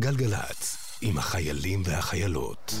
גלגלצ, עם החיילים והחיילות.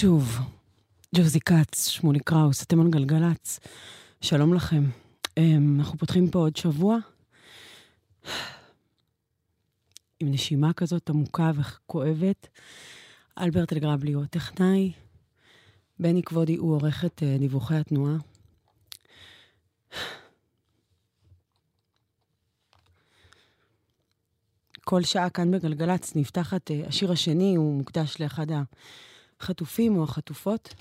שוב, ג'וזי כץ, שמולי קראוס, אתם על גלגלצ. שלום לכם. אמ, אנחנו פותחים פה עוד שבוע עם נשימה כזאת עמוקה וכואבת. אלברט אלגרבלי הוא הטכנאי, בני כבודי הוא עורך את אה, דיווחי התנועה. כל שעה כאן בגלגלצ נפתחת, אה, השיר השני הוא מוקדש לאחד החטופים או החטופות.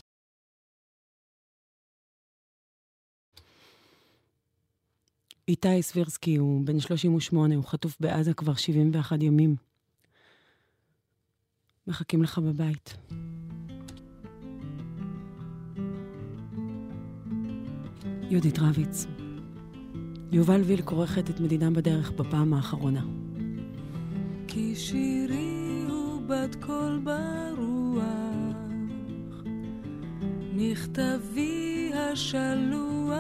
איתי סבירסקי הוא בן 38, הוא חטוף בעזה כבר 71 ימים. מחכים לך בבית. יהודית רביץ. יובל וילק עורכת את מדינה בדרך בפעם האחרונה. כי שירי הוא בת קול ברוח, מכתבי השלוח,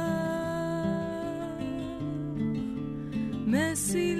מסילת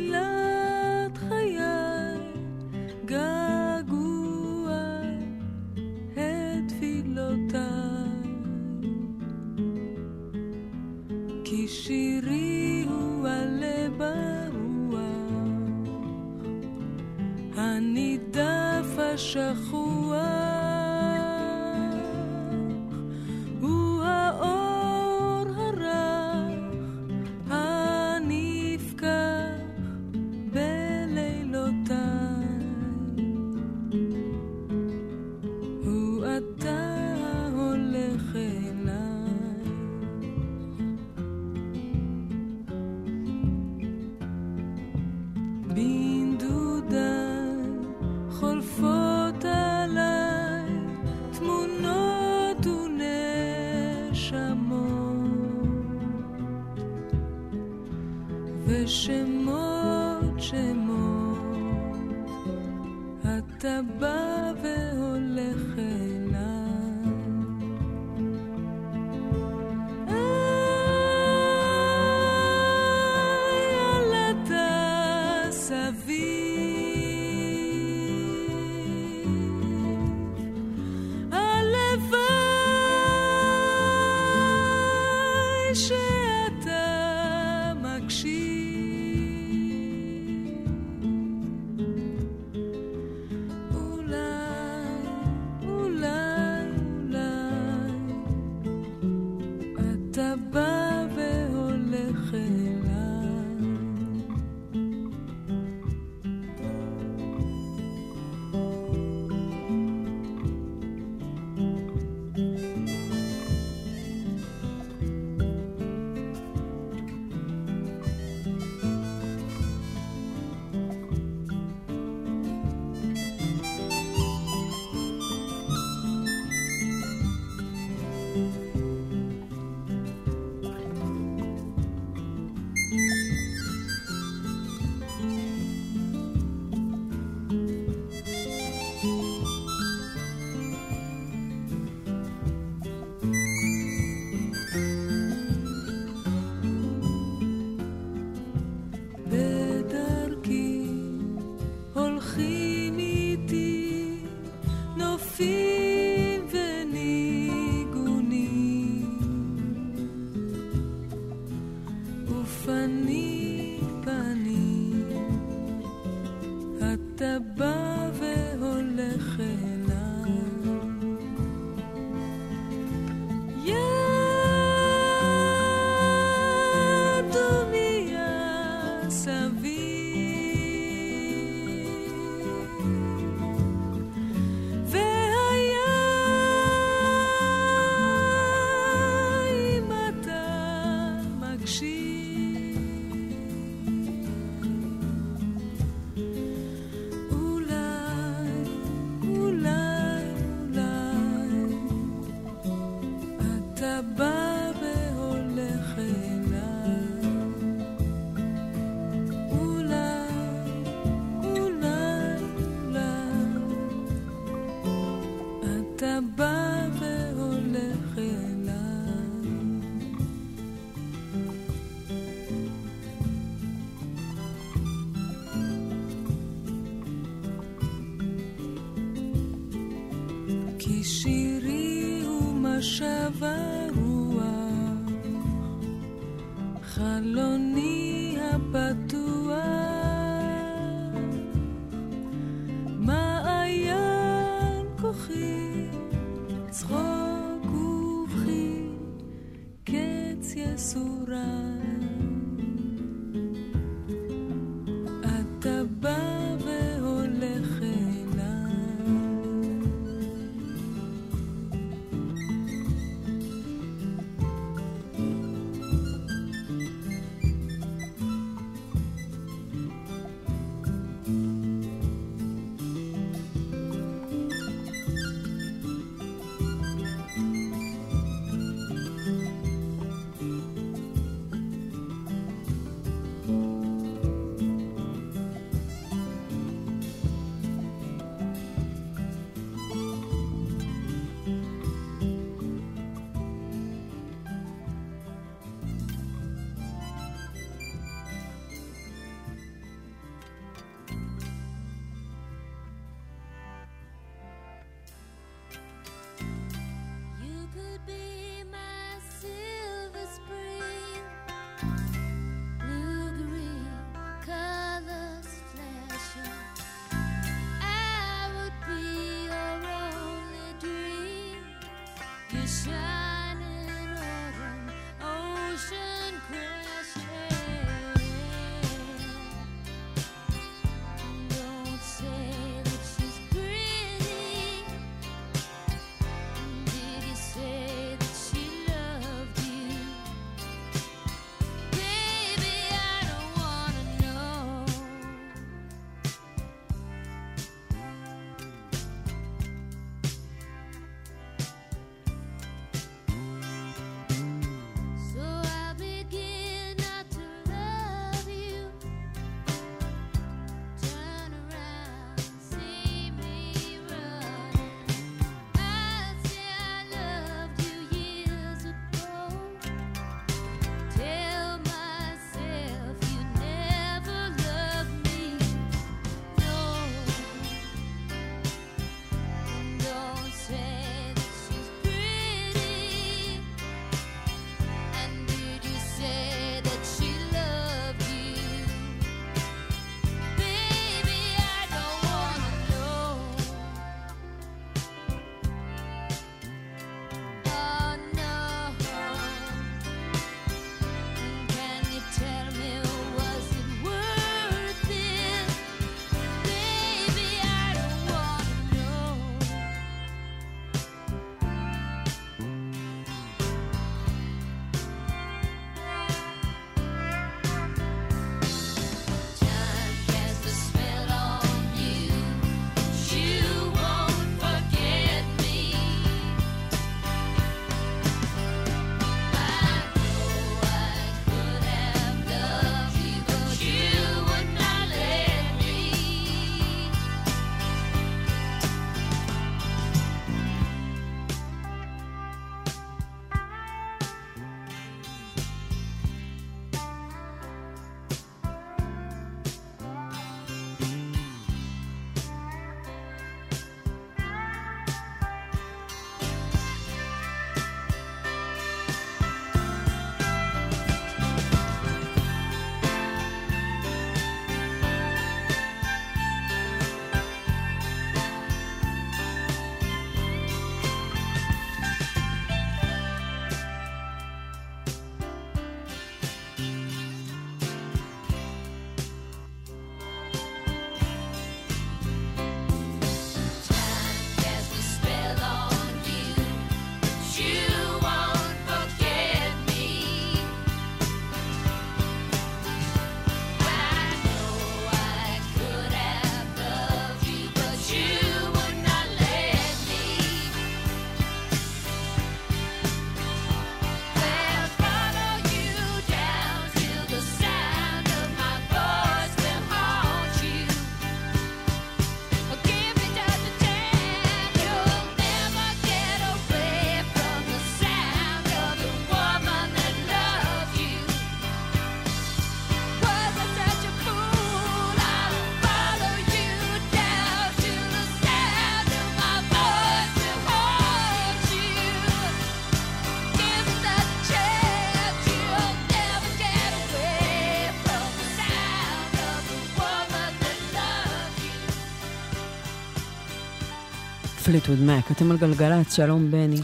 פליטוד מק, אתם על גלגלצ, שלום בני.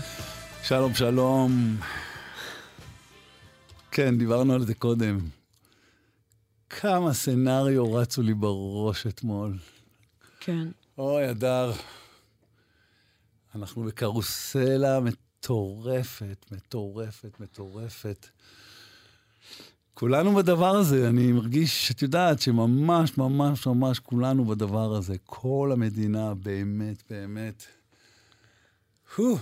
שלום, שלום. כן, דיברנו על זה קודם. כמה סנאריו רצו לי בראש אתמול. כן. אוי, אדר. אנחנו בקרוסלה מטורפת, מטורפת, מטורפת. כולנו בדבר הזה, אני מרגיש, את יודעת, שממש, ממש, ממש כולנו בדבר הזה. כל המדינה, באמת, באמת. הו.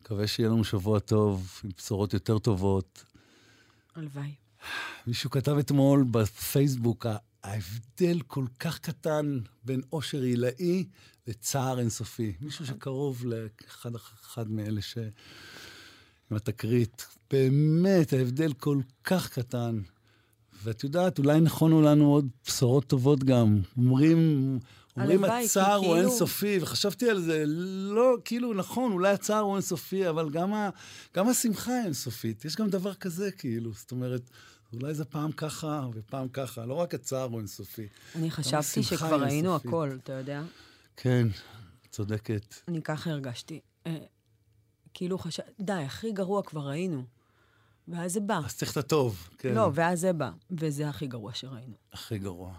מקווה שיהיה לנו שבוע טוב, עם בשורות יותר טובות. הלוואי. מישהו כתב אתמול בפייסבוק, ההבדל כל כך קטן בין עושר עילאי לצער אינסופי. מישהו שקרוב לאחד אחד מאלה ש... עם התקרית. באמת, ההבדל כל כך קטן. ואת יודעת, אולי נכונו לנו עוד בשורות טובות גם. אומרים, אומרים הצער הוא כאילו- אינסופי, וחשבתי על זה, לא, כאילו, נכון, אולי הצער הוא אינסופי, אבל גם, ה, גם השמחה אינסופית. יש גם דבר כזה, כאילו, זאת אומרת, אולי זה פעם ככה ופעם ככה, לא רק הצער הוא אינסופי. אני חשבתי שכבר ראינו. הכל, אתה יודע? כן, צודקת. אני ככה הרגשתי. כאילו חשב... די, הכי גרוע כבר ראינו. ואז זה בא. אז צריך את הטוב, כן. לא, ואז זה בא. וזה הכי גרוע שראינו. הכי גרוע.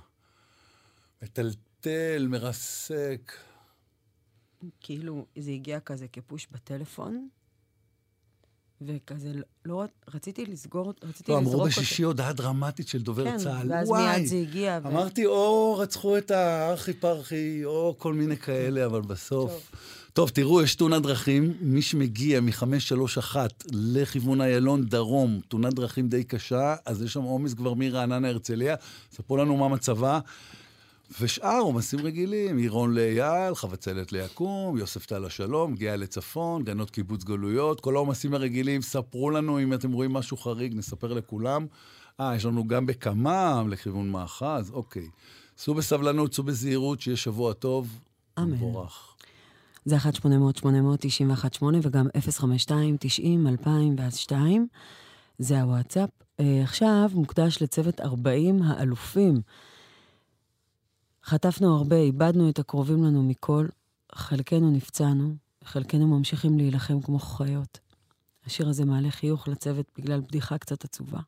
מטלטל, מרסק. כאילו, זה הגיע כזה כפוש בטלפון, וכזה, לא- לא, רציתי לסגור, רציתי לא, לזרוק אמרו אותו. בשישי הודעה דרמטית של דובר כן, צה"ל. ואז וואי, מיד זה הגיע. ו- אמרתי, או רצחו את הארכי פרחי, או כל מיני כאלה, אבל בסוף... טוב, תראו, יש תאונת דרכים. מי שמגיע מ-531 לכיוון איילון דרום, תאונת דרכים די קשה, אז יש שם עומס כבר מרעננה הרצליה. ספרו לנו מה מצבה. ושאר עומסים רגילים, עירון לאייל, חבצלת ליקום, יוסף טל השלום, גאה לצפון, גנות קיבוץ גלויות, כל העומסים הרגילים, ספרו לנו אם אתם רואים משהו חריג, נספר לכולם. אה, יש לנו גם בקמ"ם לכיוון מאחז, אוקיי. סעו בסבלנות, סעו בזהירות, שיהיה שבוע טוב. אמן. מבורך. זה 1-800-891-8 וגם 052-90-2000 ואז 2. זה הוואטסאפ. אה, עכשיו מוקדש לצוות 40 האלופים. חטפנו הרבה, איבדנו את הקרובים לנו מכל, חלקנו נפצענו, חלקנו ממשיכים להילחם כמו חיות. השיר הזה מעלה חיוך לצוות בגלל בדיחה קצת עצובה.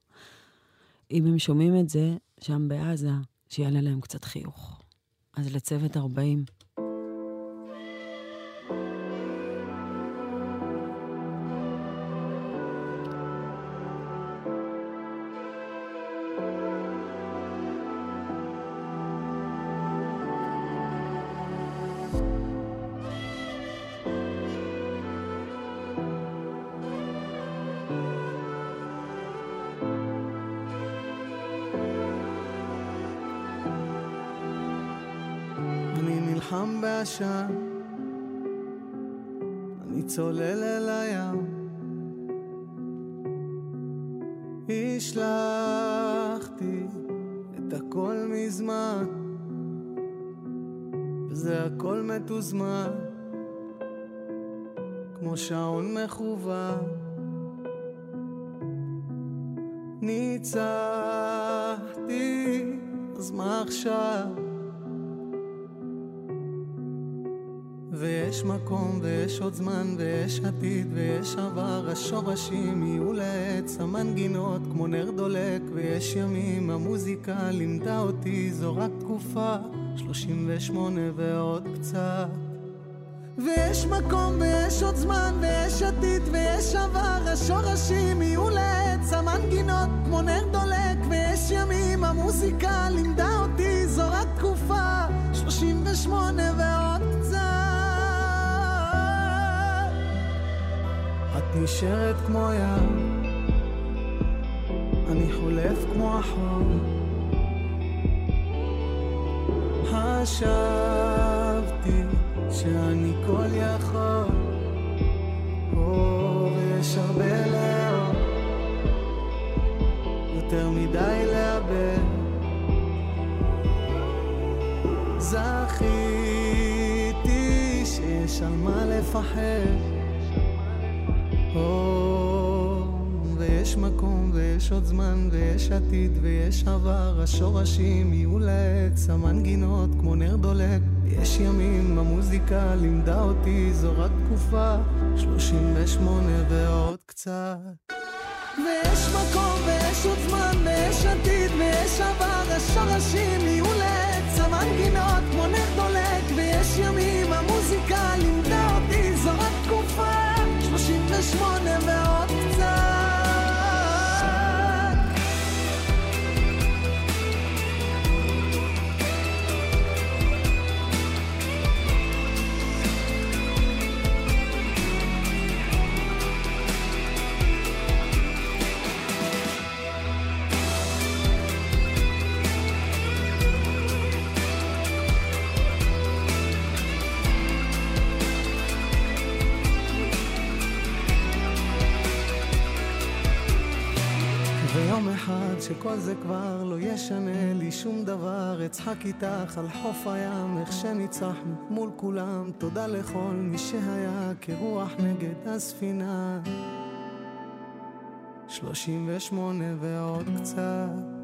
אם הם שומעים את זה שם בעזה, שיעלה להם קצת חיוך. אז לצוות 40, אני נלחם בעשן, אני צולל אל הים. השלכתי את הכל מזמן, וזה הכל מתוזמן, כמו שעון מכוון. ניצחתי, אז מה עכשיו? ויש מקום, ויש עוד זמן, ויש עתיד, ויש עבר, השורשים יהיו לעץ, המנגינות כמו נר דולק, ויש ימים, המוזיקה לימדה אותי, זו רק תקופה, 38 ועוד קצת. ויש מקום, ויש עוד זמן, ויש עתיד, ויש עבר, השורשים יהיו לעץ, המנגינות כמו נר דולק, ויש ימים, המוזיקה לימדה אותי, זו רק תקופה, 38 ועוד נשארת כמו ים, אני חולף כמו החול. חשבתי שאני כל יכול, או, ויש הרבה לאור, יותר מדי לאבד. זכיתי שיש על מה לפחד. או, ויש מקום, ויש עוד זמן, ויש עתיד, ויש עבר, השורשים יהיו לעץ, המנגינות כמו נר דולק, ויש ימים המוזיקה לימדה אותי זו רק תקופה, 38 ועוד קצת. ויש מקום ויש עוד זמן ויש עתיד ויש עבר, השורשים יהיו לעץ המנגינות כמו נר דולק ויש ימים המוזיקה לימדה אחד שכל זה כבר לא ישנה לי שום דבר. אצחק איתך על חוף הים איך שניצחנו מול כולם. תודה לכל מי שהיה כרוח נגד הספינה. שלושים ושמונה ועוד קצת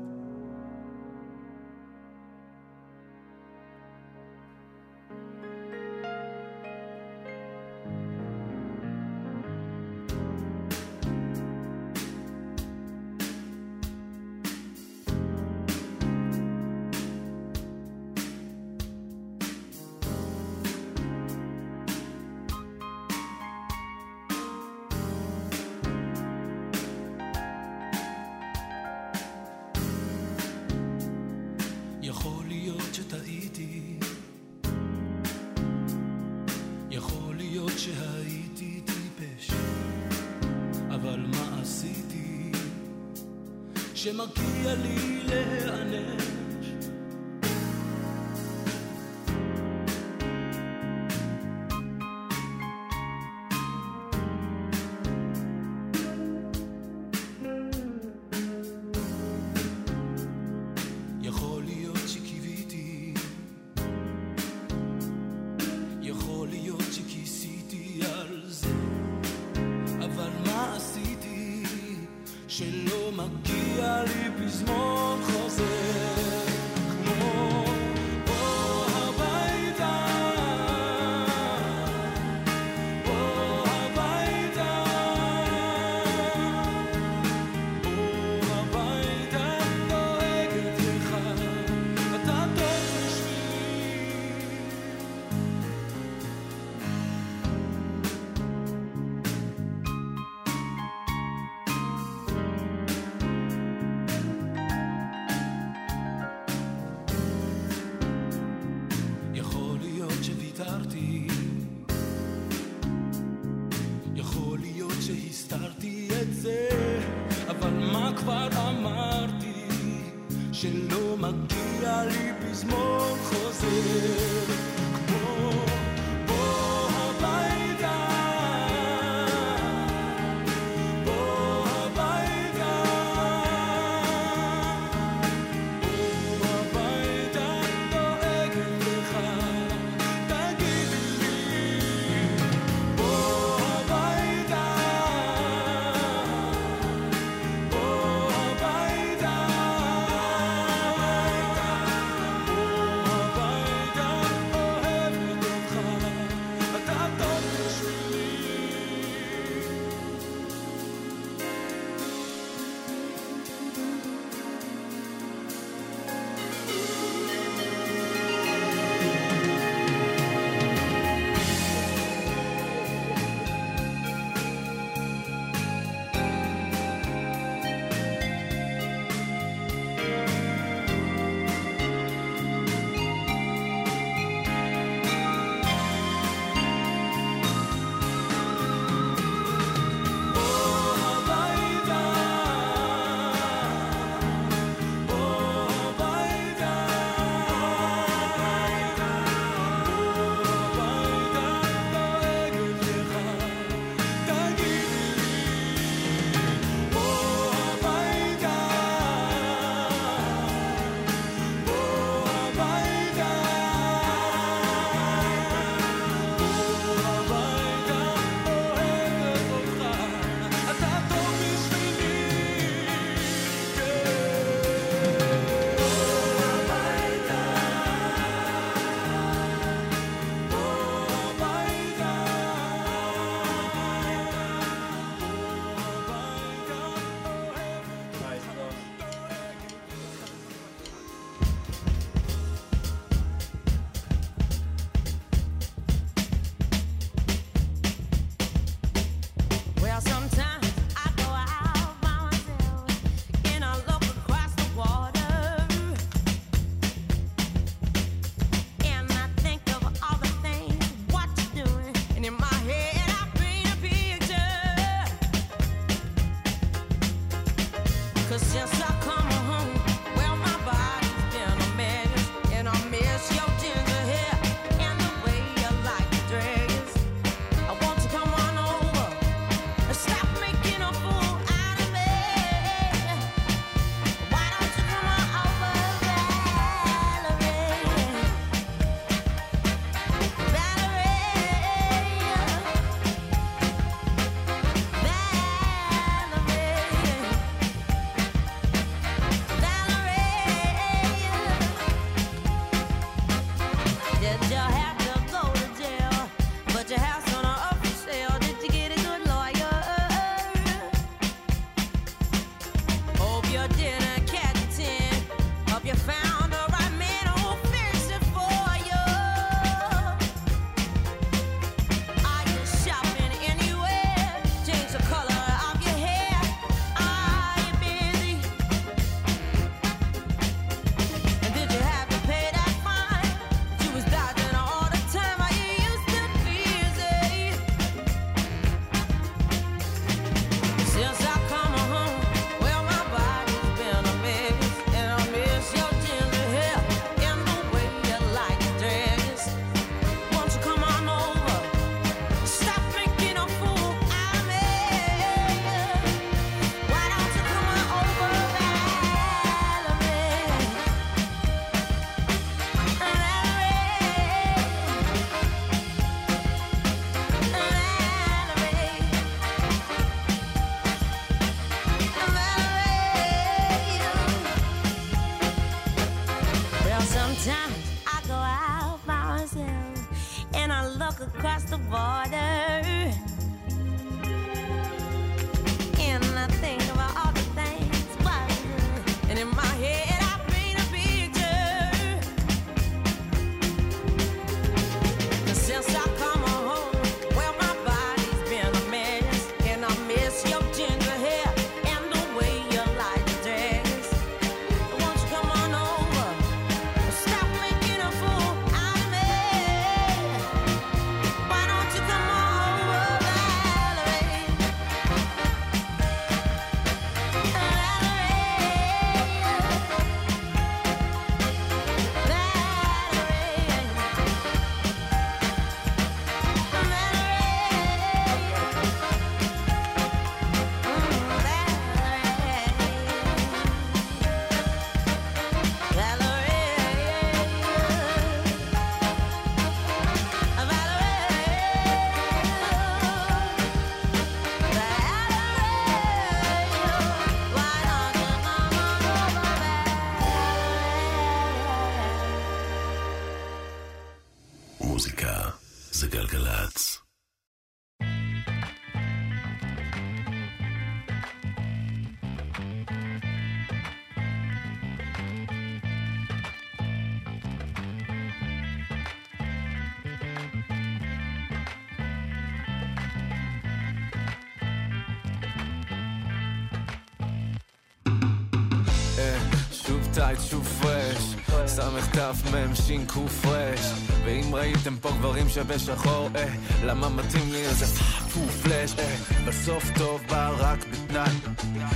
סמך תף מם שין קו פרש ואם ראיתם פה גברים שבשחור, אה, למה מתאים לי איזה פו פלאש, אה, בסוף טוב בא רק בתנאי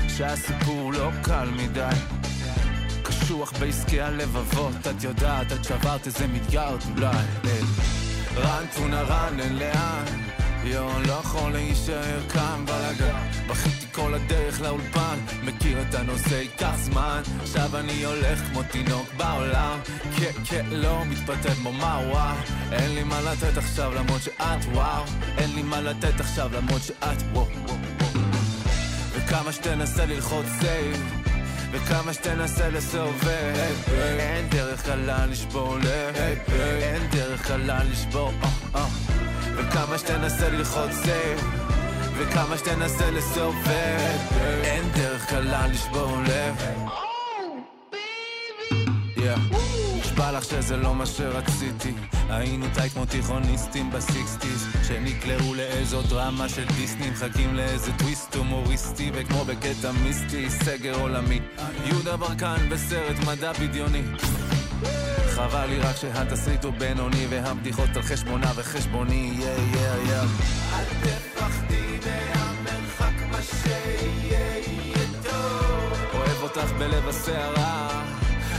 שהסיפור לא קל מדי. קשוח בעסקי הלבבות, את יודעת, את שברת איזה מיליארד אולי. רן טונה רן, אין לאן. יואו, לא יכול להישאר כאן בלאגן בכיתי כל הדרך לאולפן מכיר את הנושא, ייקח זמן. עכשיו אני הולך כמו תינוק בעולם. כן, כן, לא מתפתל כמו מה וואו. אין לי מה לתת עכשיו למרות שאת וואו. אין לי מה לתת עכשיו למרות שאת וואו. וכמה שתנסה ללחוץ סייב וכמה שתנסה לסובב. אין דרך קלה לשבור לב אין דרך קלה לשבור אה, אה. וכמה שתנסה ללחוץ סייב וכמה שתנסה לסובב. אין דרך קלה לשבור לב. נשבע לך שזה לא מה שרציתי. היינו tight כמו תיכוניסטים בסיקסטיז. שנקלעו לאיזו דרמה של דיסני. מחכים לאיזה טוויסט הומוריסטי. וכמו בקטע מיסטי סגר עולמי. יהודה ברקן בסרט מדע בדיוני. חבל לי רק שהתסריט הוא בינוני והבדיחות על חשבונה וחשבוני. יא יא יא אל תפחדי אוהב אותך בלב הסערה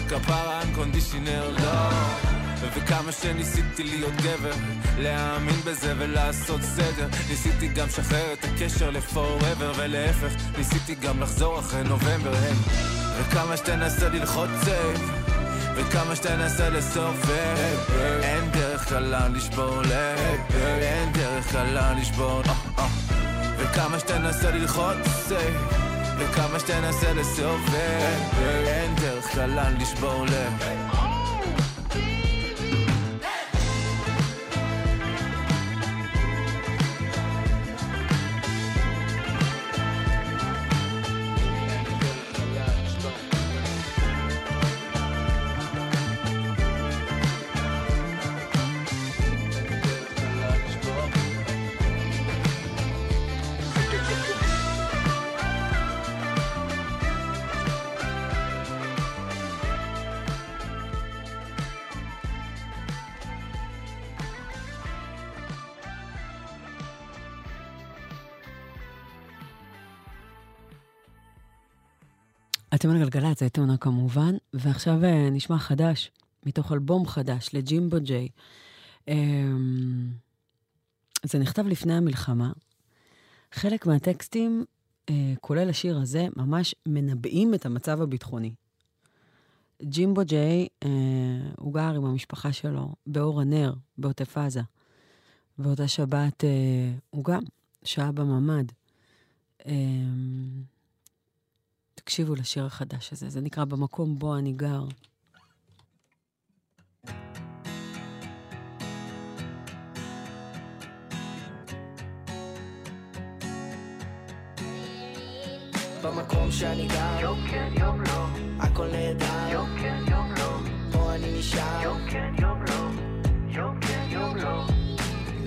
כפרה unconditional love. וכמה שניסיתי להיות גבר להאמין בזה ולעשות סדר ניסיתי גם לשחרר את הקשר ל-forever ולהפך ניסיתי גם לחזור אחרי נובמבר היי. וכמה שתנסה ללחוץ save וכמה שתנסה לסובב אין דרך קלה לשבור לב אין דרך קלה לשבור אה, אה. וכמה שתנסה ללחוץ סייב וכמה שתנסה לסובב. אין דרך קלה לשבור לב אתם על גלגלצ, זה עונה כמובן, ועכשיו אה, נשמע חדש, מתוך אלבום חדש לג'ימבו ג'יי. אמ, זה נכתב לפני המלחמה. חלק מהטקסטים, אה, כולל השיר הזה, ממש מנבאים את המצב הביטחוני. ג'ימבו ג'יי, אה, הוא גר עם המשפחה שלו באור הנר, בעוטף עזה. ואותה שבת הוא גם שהה בממ"ד. תקשיבו לשיר החדש הזה, זה נקרא במקום בו אני גר. במקום שאני גר, יום כן יום לא, הכל נהדר, יום כן יום לא, פה אני נשאר, יום כן יום לא, יום כן יום לא,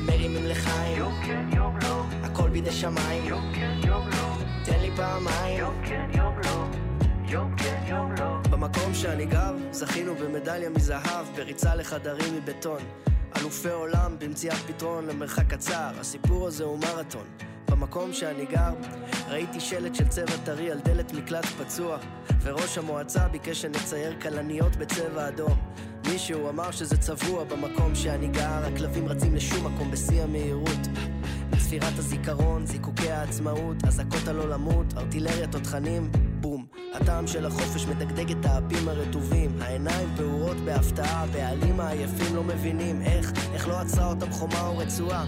מרימים לחיים, יום כן יום לא, הכל בידי שמיים, יום כן יום לא. תן לי פעמיים יום כן יום לא יום כן יום לא במקום שאני גר, זכינו במדליה מזהב, בריצה לחדרים מבטון. אלופי עולם במציאת פתרון למרחק קצר, הסיפור הזה הוא מרתון. במקום שאני גר, ראיתי שלט של צבע טרי על דלת מקלט פצוע, וראש המועצה ביקש שנצייר כלניות בצבע אדום. מישהו אמר שזה צבוע במקום שאני גר, הכלבים רצים לשום מקום בשיא המהירות. צפירת הזיכרון, זיקוקי העצמאות, אזעקות הלא למות, ארטילריה תותחנים, בום. הטעם של החופש מדגדג את האפים הרטובים, העיניים פעורות בהפתעה, הבעלים העייפים לא מבינים איך, איך לא עצרה אותם חומה או רצועה.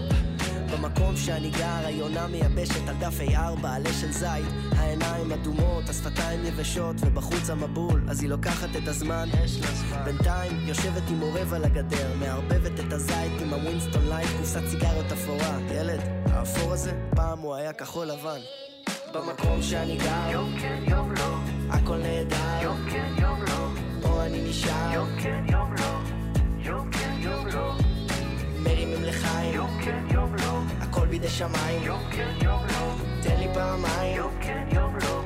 במקום שאני גר, היונה מייבשת על דף A4, עלה של זית, העיניים אדומות, השפתיים יבשות, ובחוץ המבול, אז היא לוקחת את הזמן, יש לה זמן. בינתיים, יושבת עם עורב על הגדר, מערבבת את הזית עם הווינסטון Light, קופסת סיגריות אפורה. ילד, האפור הזה, פעם הוא היה כחול לבן. במקום שאני גר, יום כן יום לא. הכל נהדר, יום כן יום לא. פה אני נשאר, יום כן יום לא. יום כן יום לא. מרימים לחיים, יום כן יום לא. הכל בידי שמיים, יום כן יום לא. תן לי פעמיים, יום כן יום לא.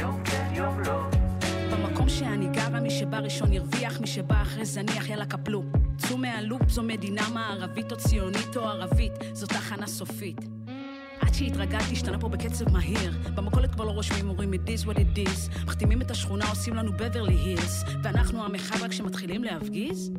יום כן יום לא. במקום שאני גרה, מי שבא ראשון ירוויח, מי שבא אחרי זניח, יאללה קפלו. צאו מהלופ, זו מדינה מערבית או ציונית או ערבית, זו תחנה סופית. שהתרגלתי, השתנה פה בקצב מהיר. במכולת כבר לא רושמים, אומרים it is what it is. מחתימים את השכונה, עושים לנו בברלי הילס. ואנחנו המרחב רק כשמתחילים להפגיז?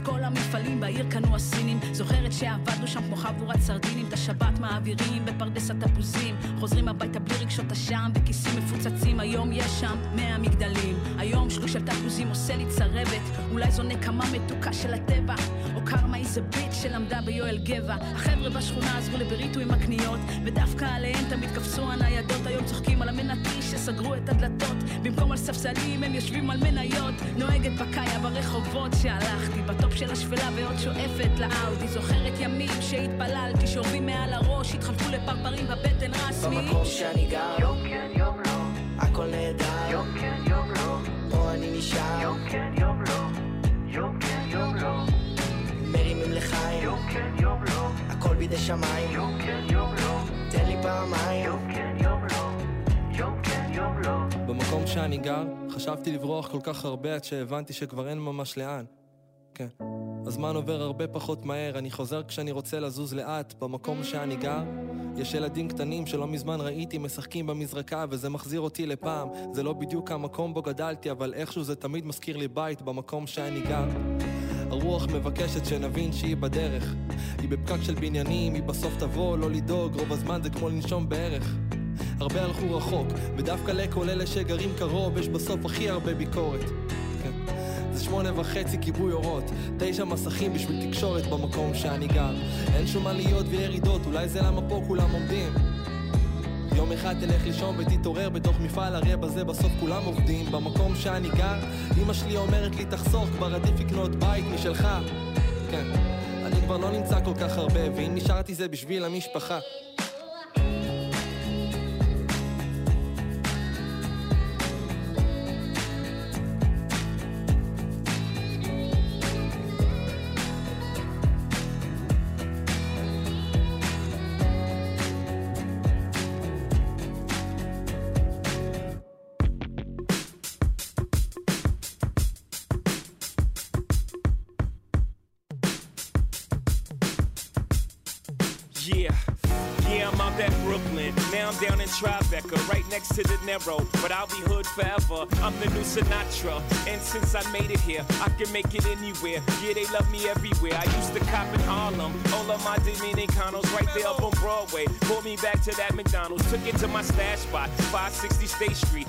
את כל המפעלים בעיר קנו הסינים. זוכרת שעבדנו שם כמו חבורת סרדינים. את השבת מעבירים בפרדס התפוזים. חוזרים הביתה בלי רגשות אשם, בכיסים מפוצצים. היום יש שם מאה מגדלים. היום שלוש של תפוזים עושה לי צרבת. אולי זו נקמה מתוקה של הטבע. או קרמה איזה ביט שלמדה ביואל גבע. החבר'ה בשכונה עזרו לבריטו עם הקניות. ודווקא עליהם תמיד קפצו הניידות. היום צוחקים על המנתי שסגרו את הדלתות. במקום על ספסלים הם יושבים על מניות. נוהגת בקאיה ברחובות שהלכתי. בטופ של השפלה ועוד שואפת לאאודי. זוכרת ימים שהתפללתי, שורבים מעל הראש, התחלפו לפרפרים בבטן רסמי. במקום שאני גר, יום כן יום לא. הכל נהדר, יום כן יום לא. פה אני נשאר, יום כן יום לא. יום כן יום לא. מרימים לחיים, יום כן יום לא. הכל בידי שמיים, יום כן יום לא. תן לי פעמיים, יום כן יום לא. יום כן יום לא. במקום שאני גר, חשבתי לברוח כל כך הרבה עד שהבנתי שכבר אין ממש לאן. כן. הזמן עובר הרבה פחות מהר, אני חוזר כשאני רוצה לזוז לאט. במקום שאני גר, יש ילדים קטנים שלא מזמן ראיתי משחקים במזרקה וזה מחזיר אותי לפעם. זה לא בדיוק המקום בו גדלתי, אבל איכשהו זה תמיד מזכיר לי בית במקום שאני גר. הרוח מבקשת שנבין שהיא בדרך. היא בפקק של בניינים, היא בסוף תבוא, לא לדאוג, רוב הזמן זה כמו לנשום בערך. הרבה הלכו רחוק, ודווקא לכל אלה שגרים קרוב, יש בסוף הכי הרבה ביקורת. זה שמונה וחצי כיבוי אורות, תשע מסכים בשביל תקשורת במקום שאני גר. אין שום עליות וירידות, אולי זה למה פה כולם עומדים. יום אחד תלך לישון ותתעורר בתוך מפעל, הרי בזה בסוף כולם עובדים. במקום שאני גר, אמא שלי אומרת לי תחסוך, כבר עדיף לקנות בית משלך. כן, אני כבר לא נמצא כל כך הרבה, ואם נשארתי זה בשביל המשפחה. But I'll be hood forever. I'm the new Sinatra. And since I made it here, I can make it anywhere. Yeah, they love me everywhere. I used to cop in Harlem. All of my Dominicanos right there up on Broadway. Pulled me back to that McDonald's. Took it to my stash spot, 560 State Street.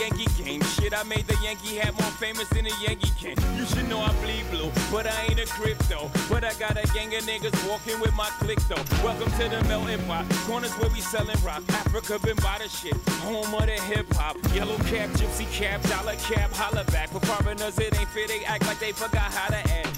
Yankee game. Shit, I made the Yankee hat more famous than the Yankee can. You should know I bleed blue, but I ain't a crypto. But I got a gang of niggas walking with my click though. Welcome to the melting pot. Corners where we selling rock. Africa been by the shit. Home of the hip hop. Yellow cap, gypsy cap, dollar cap, holla back. For foreigners, it ain't fair. They act like they forgot how to act.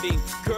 theme. Girl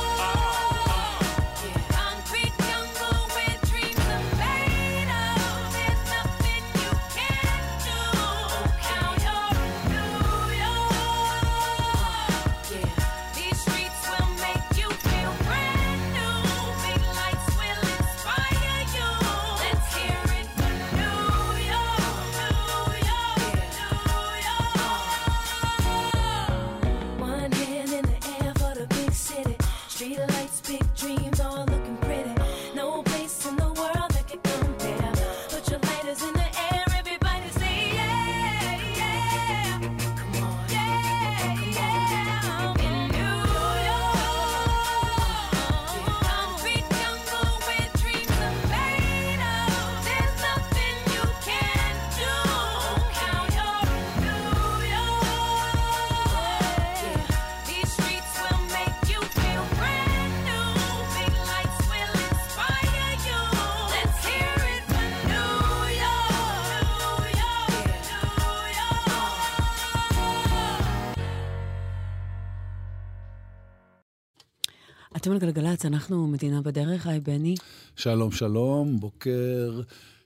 גלגלצ, אנחנו מדינה בדרך, היי בני. שלום, שלום, בוקר.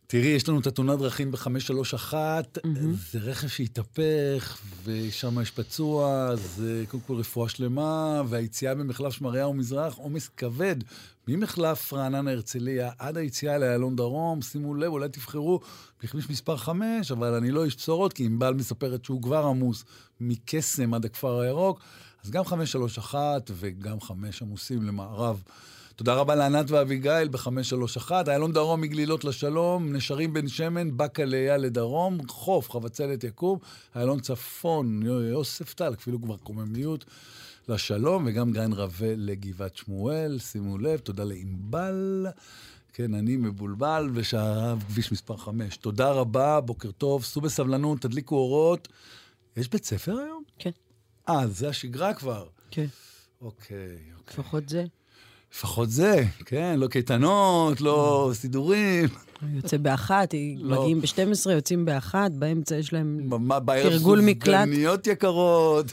תראי, יש לנו את התאונת דרכים ב-531, זה רכב שהתהפך, ושם יש פצוע, זה קודם כל רפואה שלמה, והיציאה ממחלף שמריהו מזרח, עומס כבד ממחלף רעננה הרצליה עד היציאה לאיילון דרום, שימו לב, אולי תבחרו בכביש מספר 5, אבל אני לא איש בשורות, כי ענבל מספרת שהוא כבר עמוס מקסם עד הכפר הירוק, אז גם 531 וגם 5 עמוסים למערב. תודה רבה לענת ואביגיל ב-531, איילון דרום מגלילות לשלום, נשרים בן שמן, באקה לאייל לדרום, חוף, חבצלת יקום, איילון צפון, יוסף טל, אפילו כבר קוממיות, לשלום, וגם גן רווה לגבעת שמואל, שימו לב, תודה לענבל. כן, אני מבולבל, ושעריו כביש מספר 5. תודה רבה, בוקר טוב, סעו בסבלנות, תדליקו אורות. יש בית ספר היום? כן. אה, זה השגרה כבר. כן. אוקיי, לפחות זה. לפחות זה, כן, לא קייטנות, לא סידורים. יוצא באחת, לא. מגיעים ב-12, יוצאים באחת, באמצע יש להם תרגול מקלט. סופגניות יקרות.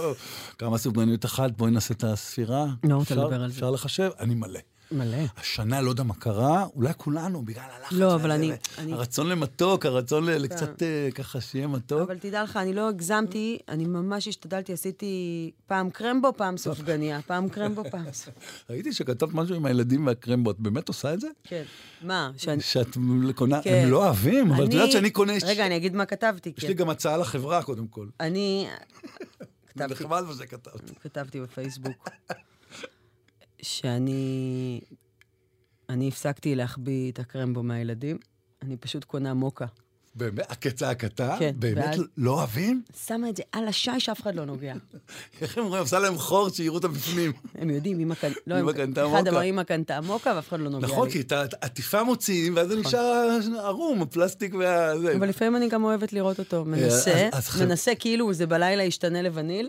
כמה סופגניות אחת, בואי נעשה את הספירה. לא רוצה לדבר על זה. אפשר לחשב? אני מלא. מלא. השנה, לא יודע מה קרה, אולי כולנו, בגלל הלחץ. לא, אבל אני- אני- הרצון למתוק, הרצון ל- לקצת אה, ככה שיהיה מתוק. אבל תדע לך, אני לא הגזמתי, אני ממש השתדלתי, עשיתי פעם קרמבו, פעם סופגניה, פעם קרמבו, פעם סופגניה. ראיתי שכתבת משהו עם הילדים והקרמבו, את באמת עושה את זה? כן. מה? שאני... שאת קונה, כן. הם לא אוהבים, אבל את יודעת שאני קונה... רגע, אני אגיד מה כתבתי. יש כן. לי גם הצעה לחברה, קודם כל. אני... כתבתי, נחמד מה שכתבת. כתבתי בפייסבוק שאני... אני הפסקתי להחביא את הקרמבו מהילדים, אני פשוט קונה מוקה. באמת, הקצעקתה? כן, באמת ואז- לא אוהבים? שמה את זה על השי שאף אחד לא נוגע. איך הם רואים? עושה להם חור שיראו אותם בפנים. הם יודעים, אמא קנתה, לא, קנתה אחד מוקה. אמר, אמא קנתה מוקה ואף אחד לא נוגע לי. נכון, כי את העטיפה מוציאים, ואז זה נכון. נשאר ערום, הפלסטיק וה... אבל לפעמים אני גם אוהבת לראות אותו. מנסה, אה, ח- מנסה כאילו זה בלילה ישתנה לבניל.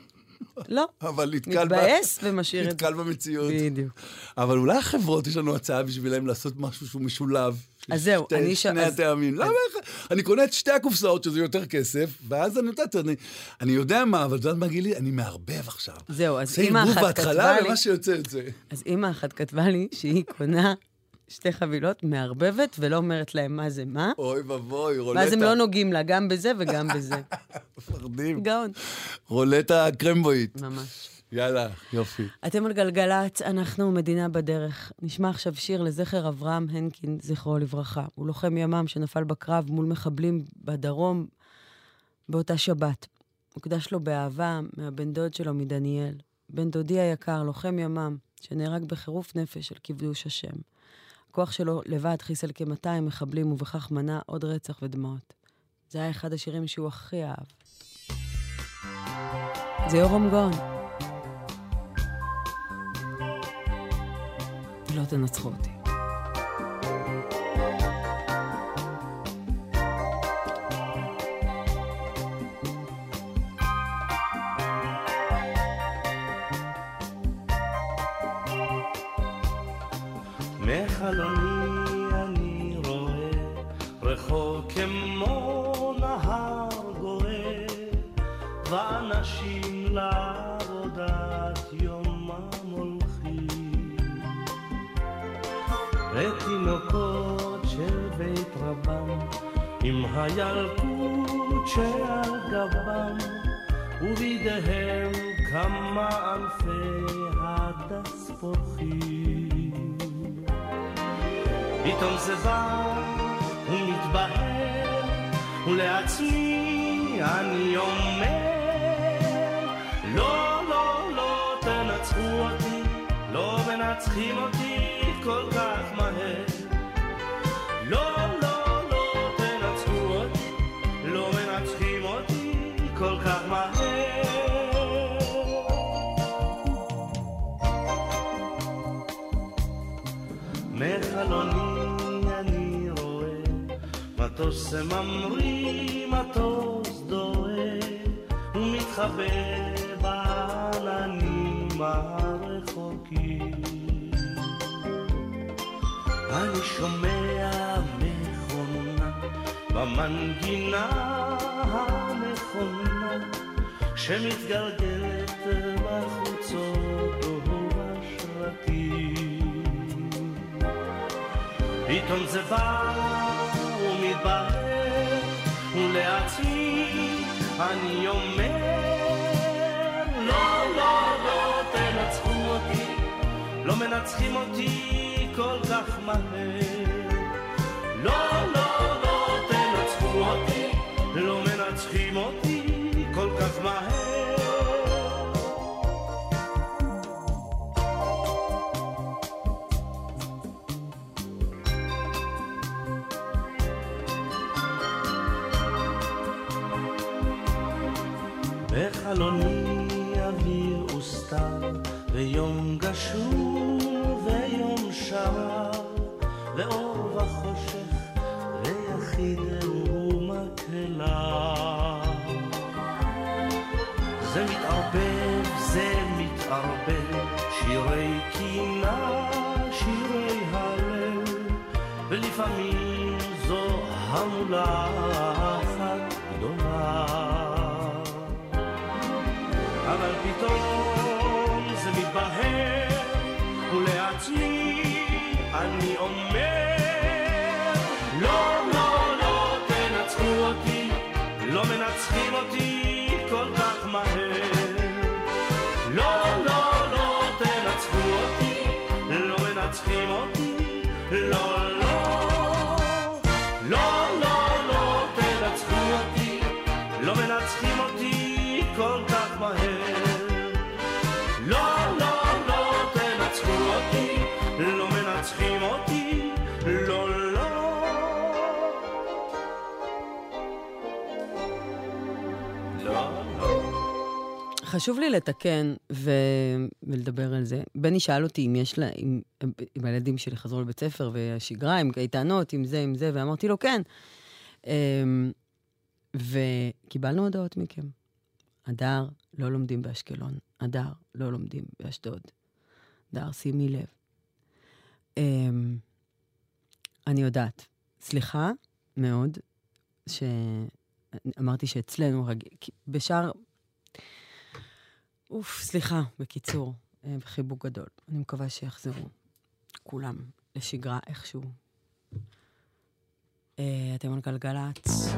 לא. אבל נתקל ב- מתבאס ומשאיר את זה. נתקל במציאות. בדיוק. אבל אולי החברות, יש לנו הצעה בשבילם לעשות משהו שהוא משולב. אז זהו, שתי- אני ש- שני אז- הטעמים. למה איך? אני קונה את שתי הקופסאות, שזה יותר כסף, ואז אני יודעת, אני- אני יודע מה, אבל את יודעת מה גילי? אני מערבב עכשיו. זהו, אז אימא ערבוב אחת בהתחלה, כתבה לי... ומה שיוצא יוצא. אז אימא אחת כתבה לי שהיא קונה שתי חבילות, מערבבת, ולא אומרת להם מה זה מה. אוי ואבוי, רולטה. ואז הם לא נוגעים לה גם בזה וגם בזה. מפחדים. גאון. רולטה קרמבואית. ממש. יאללה, יופי. אתם על גלגלצ, אנחנו מדינה בדרך. נשמע עכשיו שיר לזכר אברהם הנקין, זכרו לברכה. הוא לוחם ימ"מ שנפל בקרב מול מחבלים בדרום באותה שבת. הוקדש לו באהבה מהבן דוד שלו מדניאל. בן דודי היקר, לוחם ימ"מ, שנהרג בחירוף נפש על כיבוש השם. הכוח שלו לבד חיסל כ-200 מחבלים ובכך מנע עוד רצח ודמעות. זה היה אחד השירים שהוא הכי אהב. זה יורם גאון. לא תנצחו אותי. מחלוני אני רואה רחוק כמו נהר גואה ואנשים לעבודת יומם הולכים. ותינוקות של בית רבם עם הילקוט שעל גבם ובידיהם כמה אלפי הדס פורחים פתאום זה בא ומתבהר ולעצמי אני אומר לא, לא, לא תנצחו אותי לא מנצחים אותי כל כך מטוס ממריא, מטוס דוהה ומתחבא בעננים הרחוקים. אני שומע מכונה במנגינה הנכונה שמתגלגלת בחוצות ובשרתים פתאום זה בא ומתבהר ולעצמי אני אומר לא, לא, לא תנצחו אותי לא מנצחים אותי כל כך מהר. לא, לא, לא תנצחו אותי לא מנצחים אותי כל כך מהר ויום גשור ויום שרר, ואור וחושך, ויחיד ומקהלה. זה מתערבב, זה מתערבב, שירי קינה, שירי הלב, ולפעמים זו המולה ולעצמי אני חשוב לי לתקן ו... ולדבר על זה. בני שאל אותי אם יש לה, אם, אם הילדים שלי חזרו לבית ספר והשגרה, עם קייטנות, עם זה, עם זה, ואמרתי לו, כן. אמ, וקיבלנו הודעות מכם. הדר, לא לומדים באשקלון. הדר, לא לומדים באשדוד. הדר, שימי לב. אמ, אני יודעת. סליחה מאוד, שאמרתי שאצלנו כי בשאר... אוף, סליחה, בקיצור, אה, בחיבוק גדול. אני מקווה שיחזרו כולם לשגרה איכשהו. אה, אתם על גלגלצ.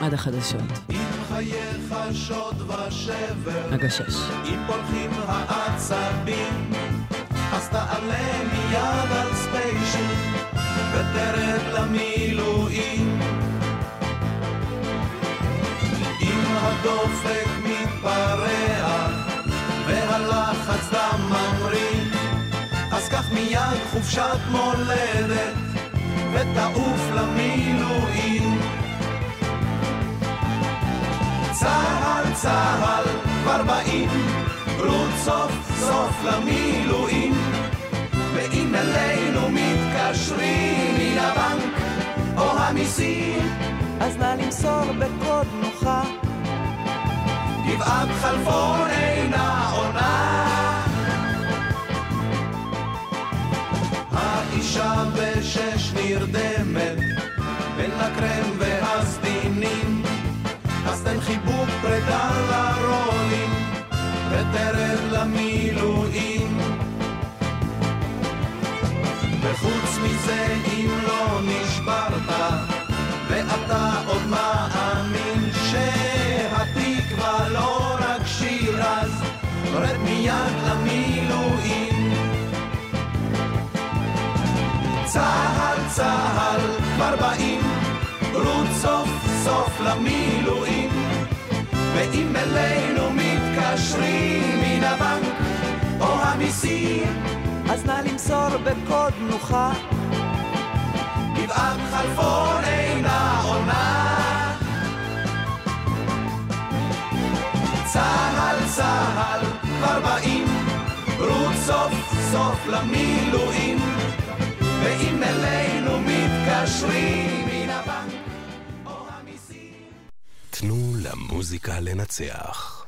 עד החדשות. אם חייך שוד ושבר, הגשש. אם פולחים העצבים, אז תעלה מיד על ספיישל, ותרד למילואים. הדופק מתפרע, והלחץ דם ממריא, אז קח מיד חופשת מולדת, ותעוף למילואים. צהל צהל כבר באים, רות סוף סוף למילואים. ואם אלינו מתקשרים מן הבנק או המיסים, אז נא למסור בקוד נוחה. גבעת חלפון אינה עונה. האישה בשש נרדמת בין הקרם והסדינים אז תן חיבוק פרידה לרולים ותרד למילואים וחוץ מזה אם לא נשברת ואתה עוד מאמין אז רד מיד למילואים. צהל צהל כבר באים רות סוף סוף למילואים. ואם אלינו מתקשרים מן הבנק או המיסים אז נא למסור בקוד נוחה. גבעת חלפון אינה עונה צהל צהל כבר באים רות סוף סוף למילואים ואם אלינו מתקשרים מן הבנק תנו למוזיקה לנצח.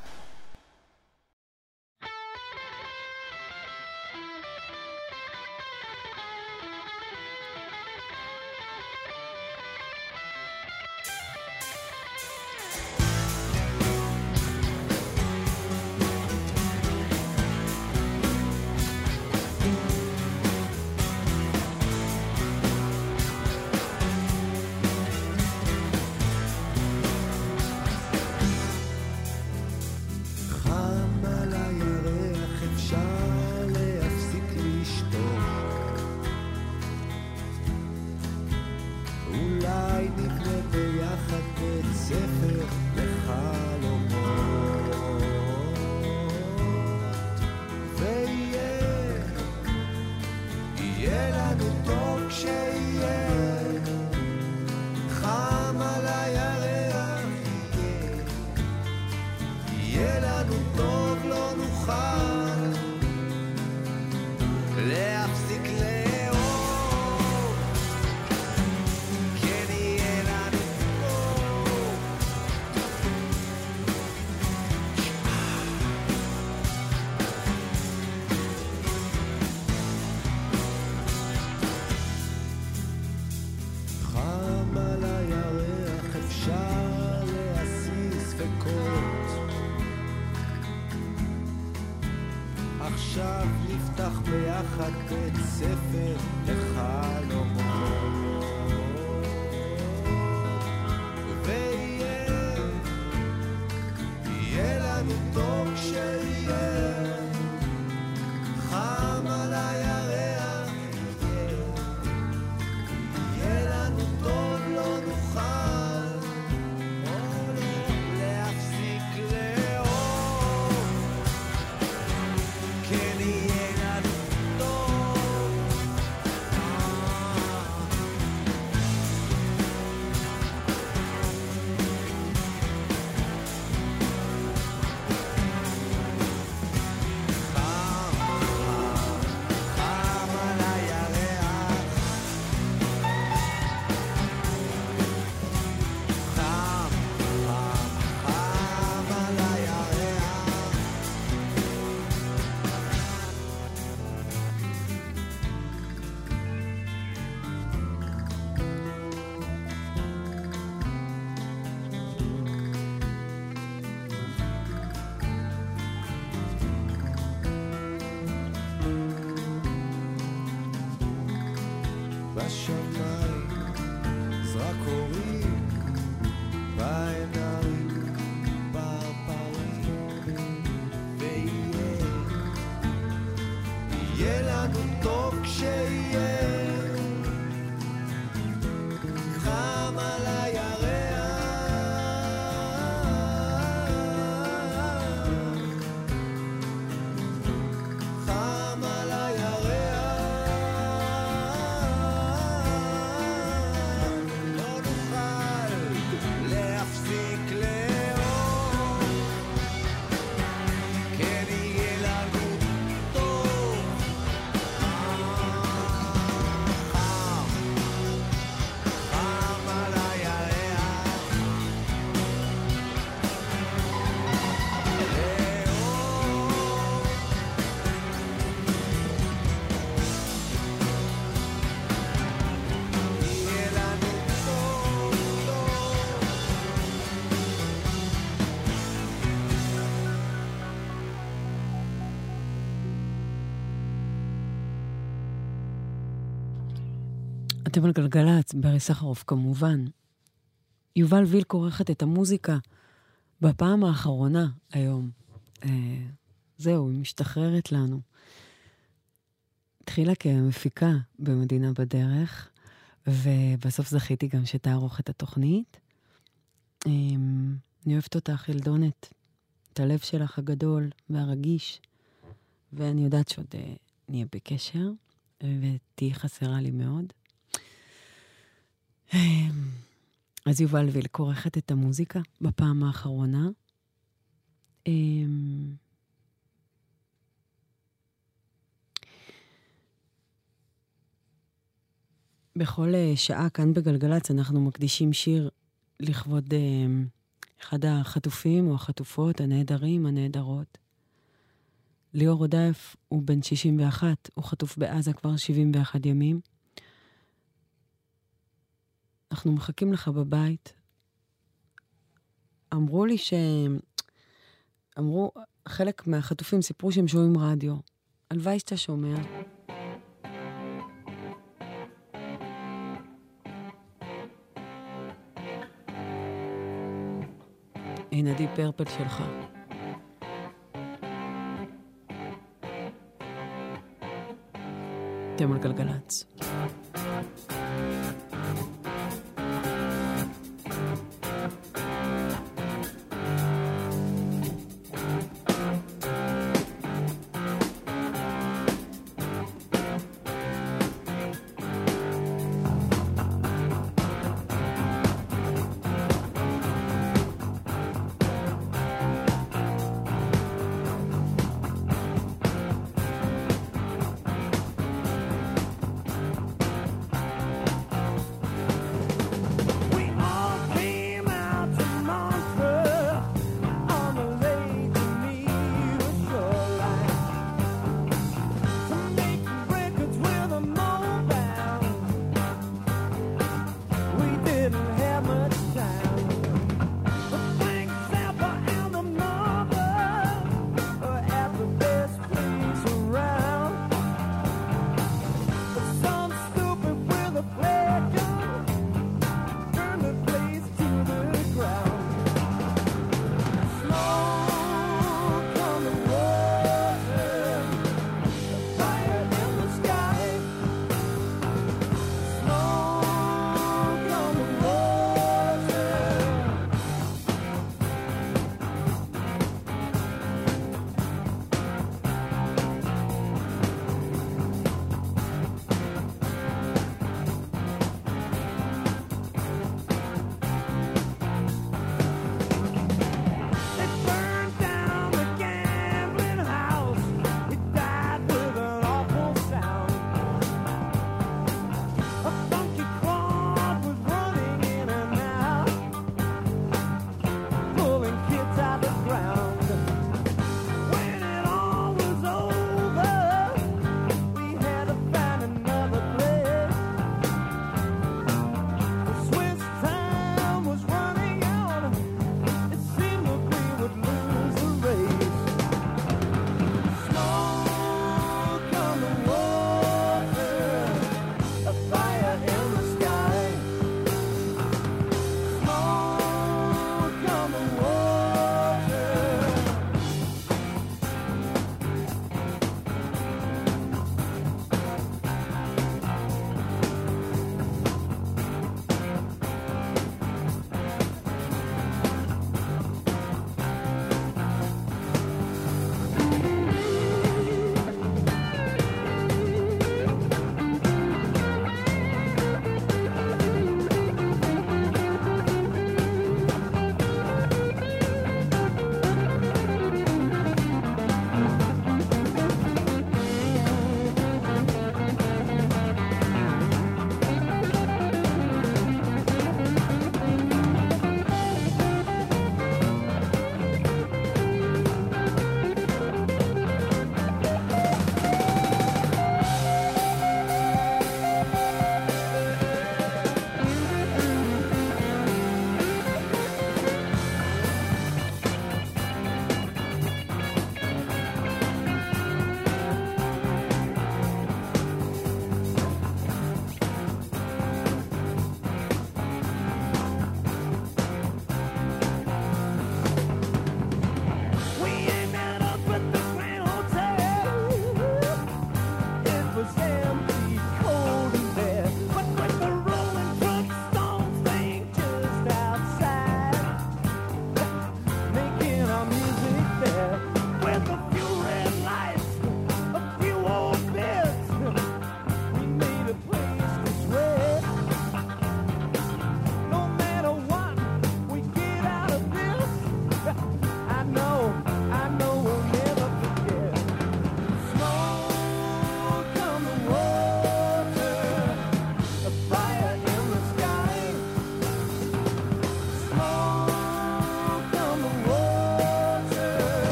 אתם על גלגלצ, ברי סחרוף כמובן. יובל וילק עורכת את המוזיקה בפעם האחרונה היום. אה, זהו, היא משתחררת לנו. התחילה כמפיקה במדינה בדרך, ובסוף זכיתי גם שתערוך את התוכנית. אה, אני אוהבת אותך, ילדונת, את הלב שלך הגדול והרגיש, ואני יודעת שעוד אה, נהיה בקשר, ותהיי חסרה לי מאוד. אמ, אז יובל וילק עורכת את המוזיקה בפעם האחרונה. אמ, בכל אה, שעה כאן בגלגלצ אנחנו מקדישים שיר לכבוד אמ, אחד החטופים או החטופות, הנעדרים, הנעדרות. ליאור רודף הוא בן 61, הוא חטוף בעזה כבר 71 ימים. אנחנו מחכים לך בבית. אמרו לי ש... אמרו, חלק מהחטופים סיפרו שהם שומעים רדיו. הלוואי שאתה שומע. הנה די פרפל שלך. אתם על גלגלצ.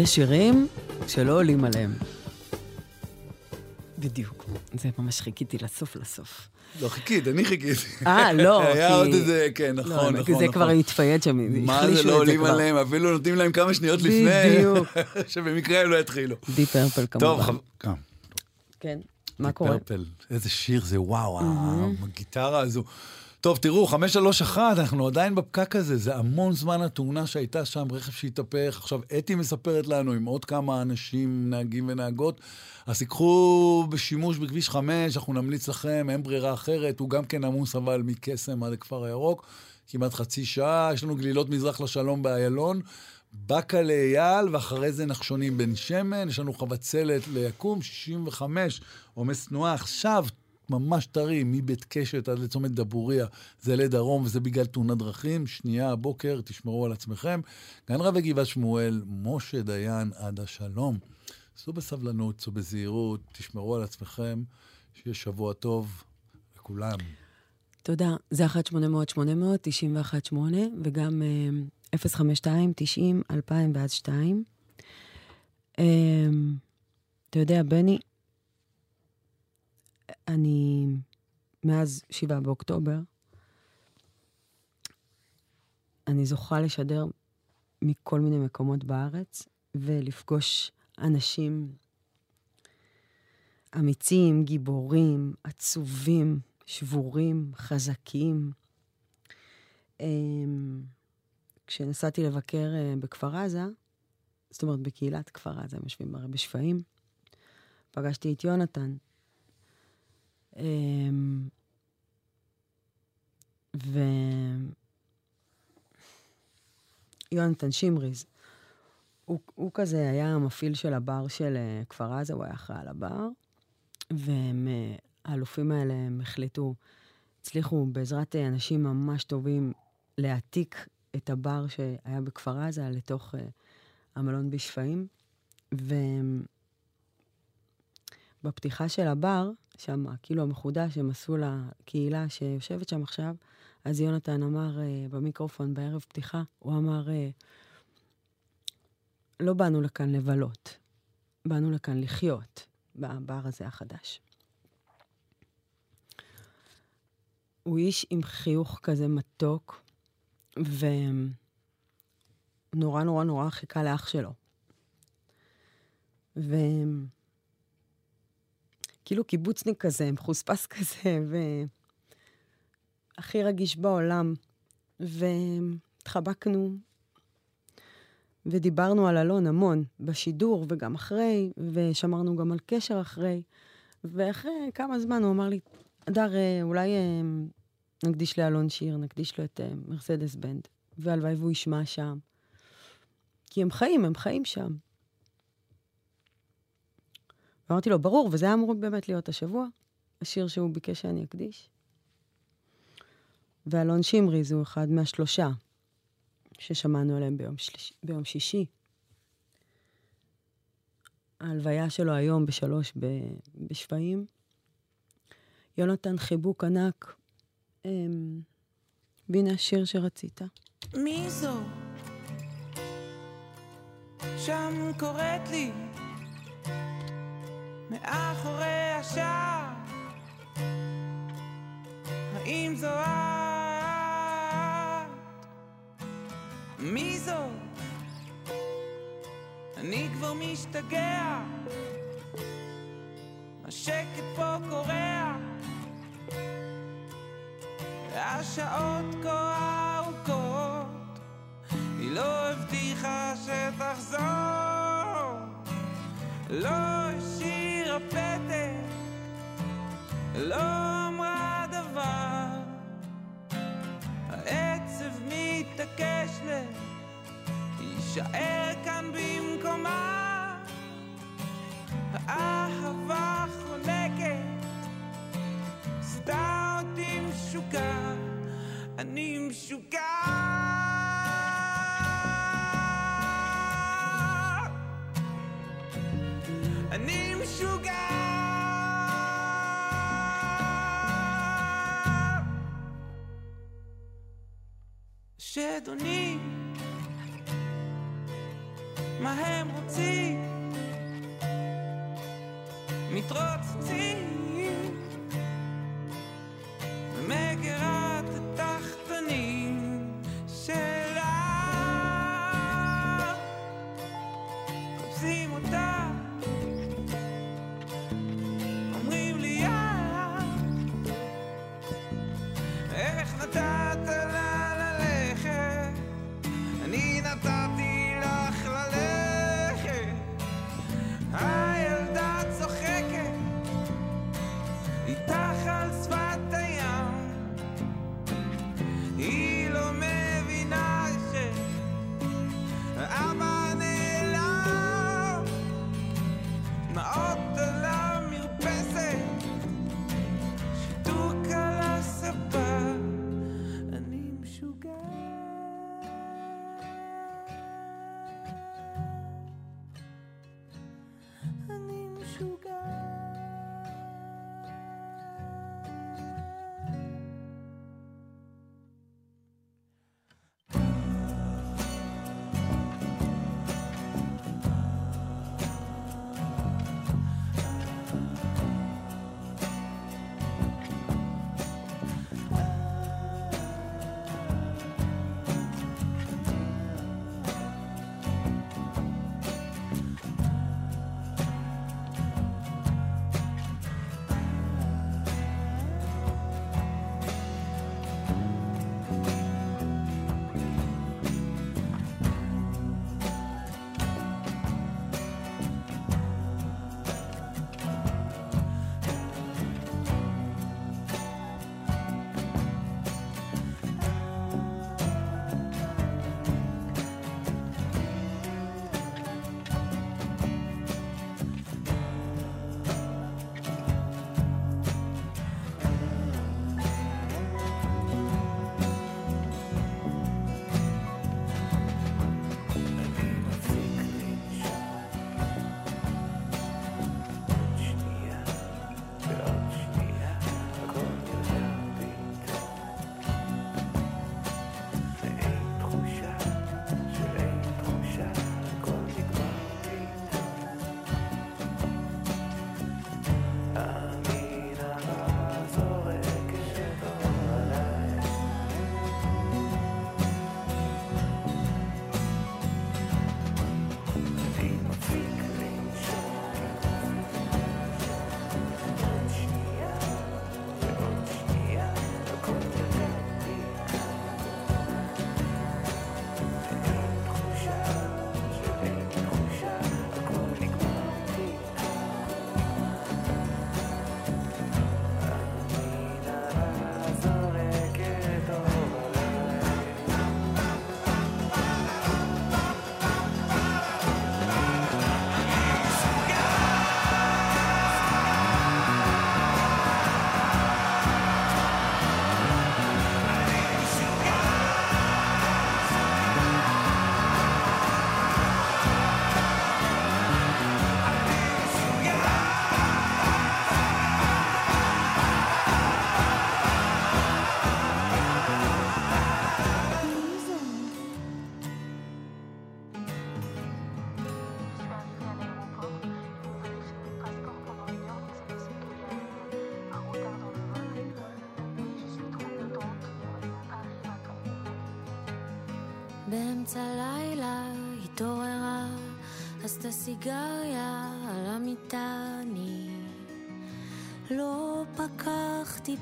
יש שירים שלא עולים עליהם. בדיוק. זה ממש חיכיתי לסוף לסוף. לא, חיכית, אני חיכיתי. אה, לא, היה כי- עוד איזה, כן, נכון, לא, נכון, כי זה נכון. כבר התפייד שם, מה החלישו זה את לא זה עולים כבר. עליהם, אפילו נותנים להם כמה שניות לפני, בדיוק. שבמקרה הם לא יתחילו. די פרפל כמובן. טוב, חב- גם. כן, מה קורה? פרפל, איזה שיר זה, וואו, מהמם. הגיטרה הזו. טוב, תראו, 531, אנחנו עדיין בפקק הזה, זה המון זמן התאונה שהייתה שם, רכב שהתהפך. עכשיו, אתי מספרת לנו עם עוד כמה אנשים, נהגים ונהגות, אז תיקחו בשימוש בכביש 5, אנחנו נמליץ לכם, אין ברירה אחרת, הוא גם כן עמוס אבל מקסם עד הכפר הירוק, כמעט חצי שעה, יש לנו גלילות מזרח לשלום באיילון. באקה לאייל, ואחרי זה נחשונים בן שמן, יש לנו חבצלת ליקום, 65, עומס תנועה. עכשיו, ממש טרי, מבית קשת עד לצומת דבוריה, זה לדרום, וזה בגלל תאונת דרכים. שנייה הבוקר, תשמרו על עצמכם. גן רבי גבעת שמואל, משה דיין עד השלום. סעו בסבלנות, סעו בזהירות, תשמרו על עצמכם, שיהיה שבוע טוב לכולם. תודה. זה 1-800-800-91-8, וגם אה, 052-90-2000 ואז 2. אה, אתה יודע, בני, אני, מאז 7 באוקטובר, אני זוכה לשדר מכל מיני מקומות בארץ, ולפגוש אנשים אמיצים, גיבורים, עצובים, שבורים, חזקים. אמ, כשנסעתי לבקר אה, בכפר עזה, זאת אומרת, בקהילת כפר עזה, הם יושבים הרי בשפיים, פגשתי את יונתן. אמ, ו... יונתן שמריז, הוא, הוא כזה היה המפעיל של הבר של אה, כפר עזה, הוא היה אחראי על הבר, והם, אה, האלה, הם החליטו, הצליחו בעזרת אה, אנשים ממש טובים להעתיק את הבר שהיה בכפר עזה לתוך המלון בשפיים. ובפתיחה של הבר, שם, כאילו המחודש, הם עשו לקהילה שיושבת שם עכשיו, אז יונתן אמר אה, במיקרופון בערב פתיחה, הוא אמר, אה, לא באנו לכאן לבלות, באנו לכאן לחיות בבר הזה החדש. הוא איש עם חיוך כזה מתוק, ונורא נורא נורא חיכה לאח שלו. וכאילו קיבוצניק כזה, מחוספס כזה, והכי רגיש בעולם. והתחבקנו, ודיברנו על אלון המון, בשידור וגם אחרי, ושמרנו גם על קשר אחרי. ואחרי כמה זמן הוא אמר לי, אדר, אה, אולי אה, נקדיש לאלון שיר, נקדיש לו את אה, מרסדס בנד, והלוואי והוא ישמע שם. כי הם חיים, הם חיים שם. ואמרתי לו, ברור, וזה היה אמור באמת להיות השבוע, השיר שהוא ביקש שאני אקדיש. ואלון שמריז הוא אחד מהשלושה ששמענו עליהם ביום, שליש... ביום שישי. ההלוויה שלו היום בשלוש ב... בשפיים. יונתן חיבוק ענק. אמ... והנה השיר שרצית. מי זו? שם קוראת לי מאחורי השער. האם זו את? מי זו? אני כבר משתגע. השקט פה קורע. והשעות כה ארוכות היא לא הבטיחה שתחזור. לא השאירה פתק לא אמרה דבר. העצב מתעקש להישאר כאן במקומה. האהבה חונקת עשתה אותי משוגע אני משוגע שד אונים מה הם רוצים? מתרוצצים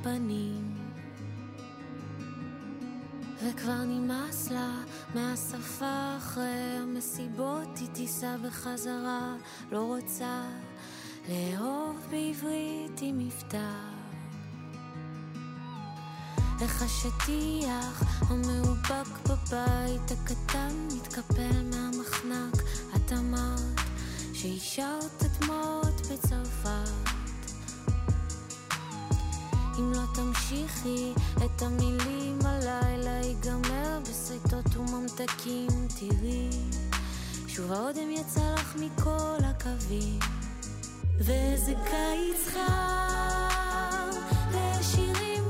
פנים. וכבר נמאס לה מהשפה אחרי המסיבות, היא תיסע בחזרה, לא רוצה לאהוב בעברית עם מבטא. איך השטיח המאובק בבית הקטן מתקפל מהמחנק, את אמרת שהשארת דמעות בצרפת. אם לא תמשיכי את המילים הלילה ייגמר בשריטות וממתקים, תראי שוב האודם יצא לך מכל הקווים. וזה קיץ חם ושירים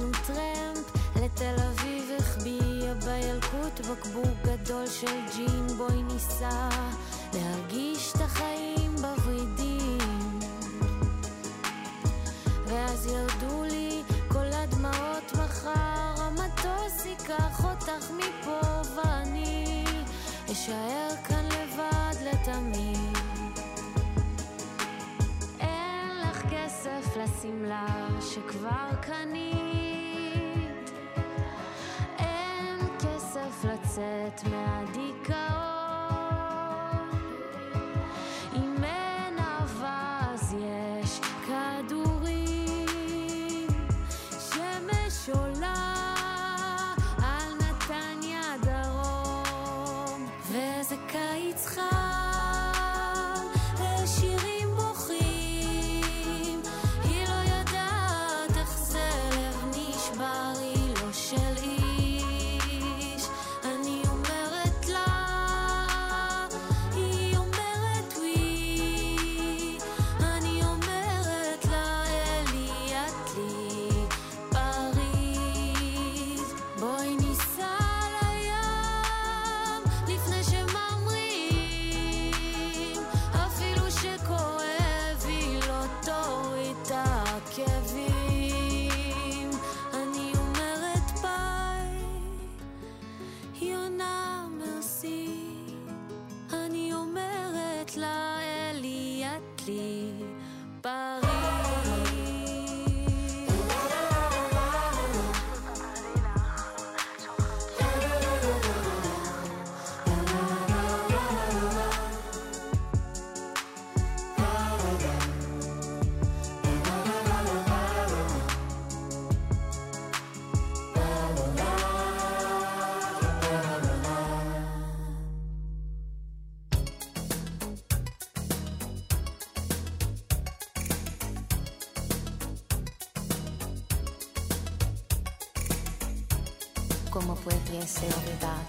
nous traîne. conhece a realidade.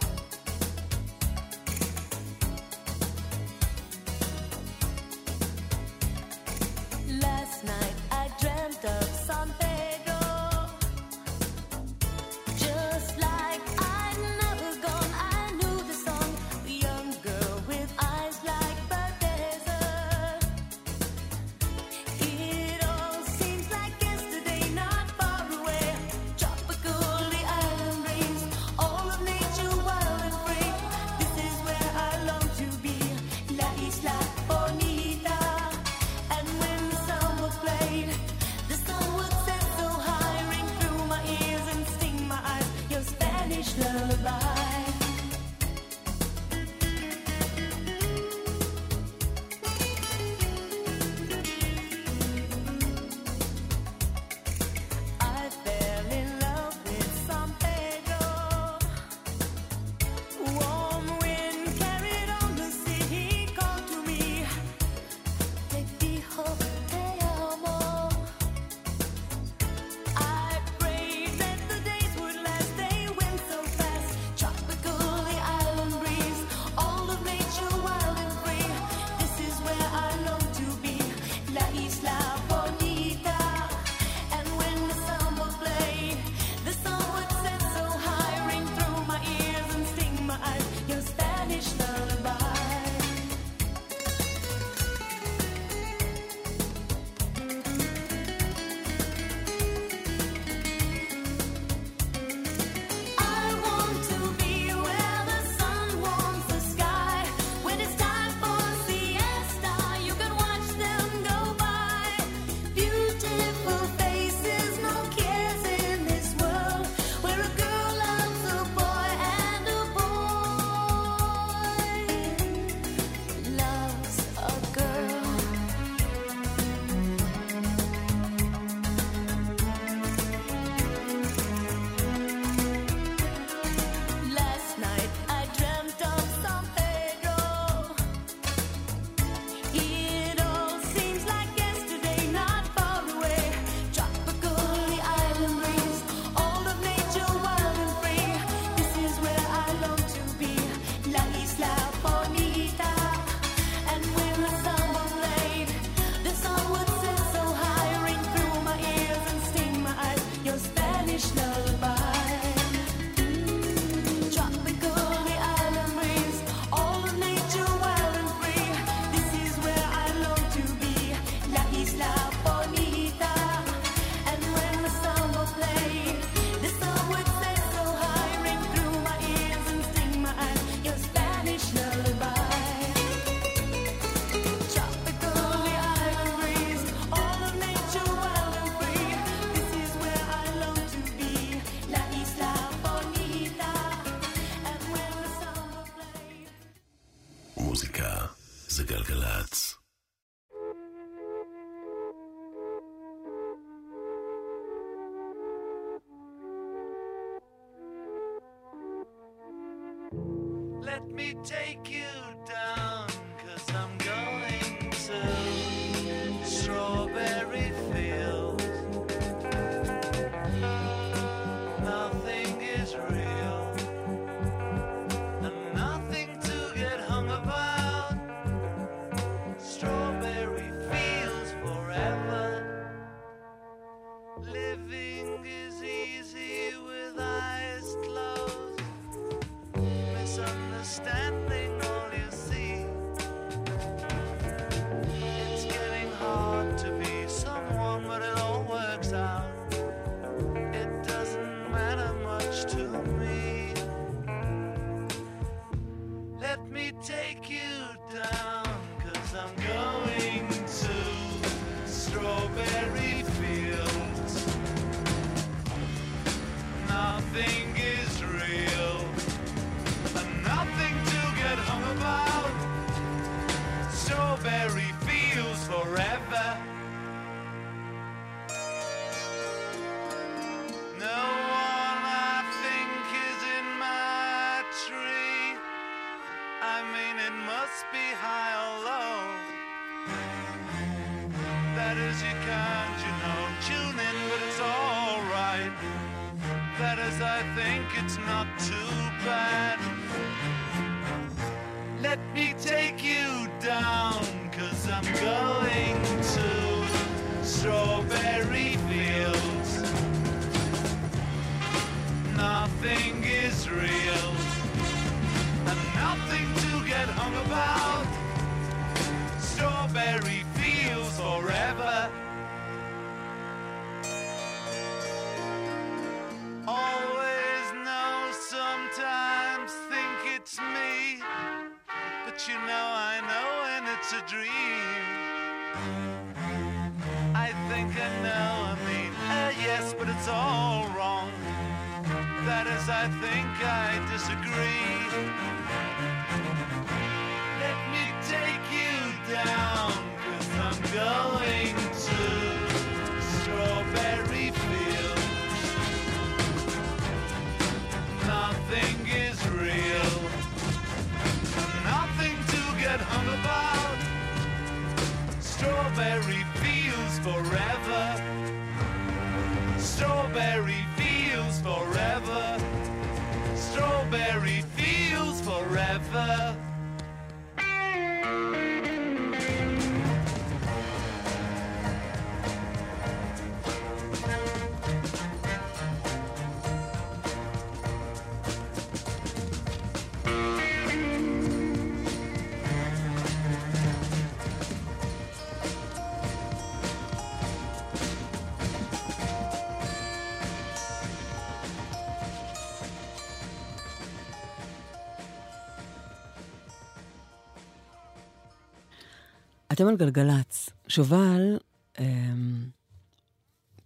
אתם על גלגלצ. שובל אמ,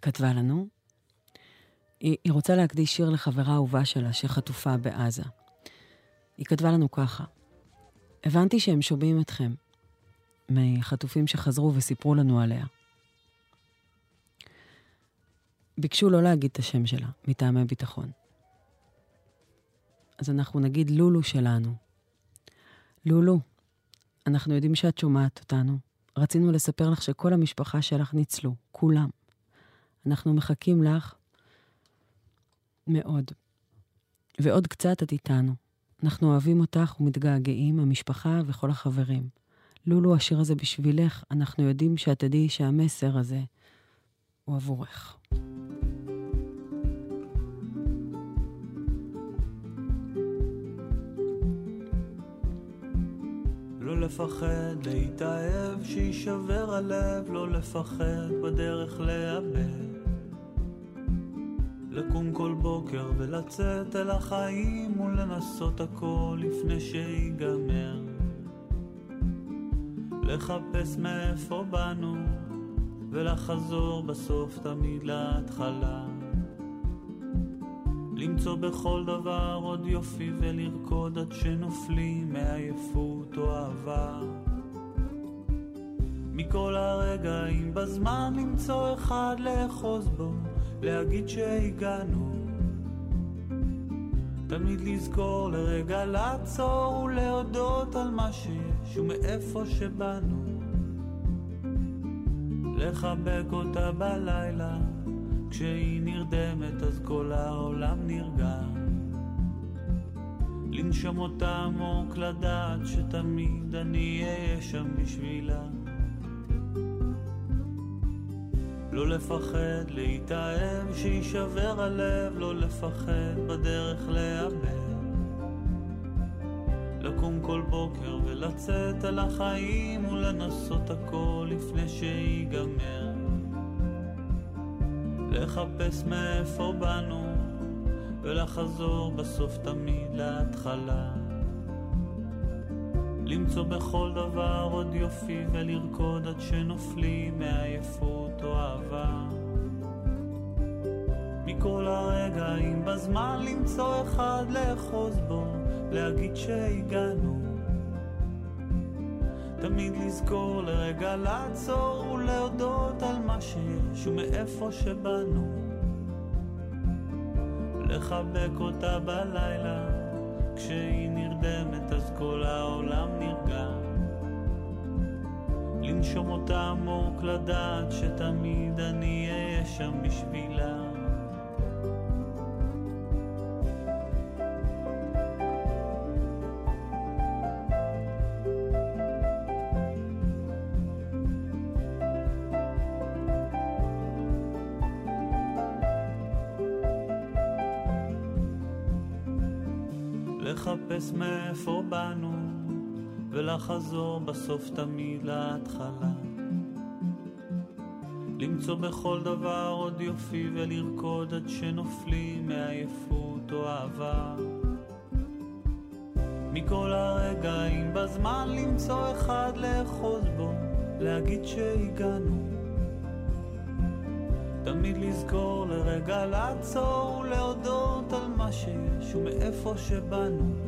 כתבה לנו, היא, היא רוצה להקדיש שיר לחברה אהובה שלה שחטופה בעזה. היא כתבה לנו ככה: הבנתי שהם שומעים אתכם, מחטופים שחזרו וסיפרו לנו עליה. ביקשו לא להגיד את השם שלה, מטעמי ביטחון. אז אנחנו נגיד לולו שלנו. לולו, אנחנו יודעים שאת שומעת אותנו. רצינו לספר לך שכל המשפחה שלך ניצלו, כולם. אנחנו מחכים לך מאוד. ועוד קצת את איתנו. אנחנו אוהבים אותך ומתגעגעים, המשפחה וכל החברים. לולו, השיר הזה בשבילך, אנחנו יודעים שאת תדעי שהמסר הזה הוא עבורך. לפחד להתאהב, שיישבר הלב, לא לפחד בדרך לאבד. לקום כל בוקר ולצאת אל החיים ולנסות הכל לפני שיגמר. לחפש מאיפה באנו ולחזור בסוף תמיד להתחלה. למצוא בכל דבר עוד יופי ולרקוד עד שנופלים מעייפות או אהבה. מכל הרגעים בזמן למצוא אחד לאחוז בו, להגיד שהגענו. תמיד לזכור לרגע לעצור ולהודות על מה שיש ומאיפה שבאנו. לחבק אותה בלילה, כשהיא נרדמת אז כל העולם נרגע. לנשום אותה עמוק לדעת שתמיד אני אהיה שם בשבילה. לא לפחד להתאהב, שיישבר הלב, לא לפחד בדרך לאבד. לקום כל בוקר ולצאת על החיים ולנסות הכל לפני שיגמר. לחפש מאיפה באנו ולחזור בסוף תמיד להתחלה. למצוא בכל דבר עוד יופי ולרקוד עד שנופלים מעייפות או אהבה. מכל הרגעים בזמן למצוא אחד לאחוז בו, להגיד שהגענו. תמיד לזכור לרגע לעצור ולהודות על מה שיש ומאיפה שבאנו. לחבק אותה בלילה, כשהיא נרדמת אז כל העולם נרגע. לנשום אותה עמוק לדעת שתמיד אני אהיה שם בשבילה. לחפש מאיפה באנו ולחזור בסוף תמיד להתחלה. למצוא בכל דבר עוד יופי ולרקוד עד שנופלים מעייפות או אהבה. מכל הרגעים בזמן למצוא אחד לאחוז בו, להגיד שהגענו. תמיד לזכור לרגע לעצור ולהודות על מה שיש ומאיפה שבאנו.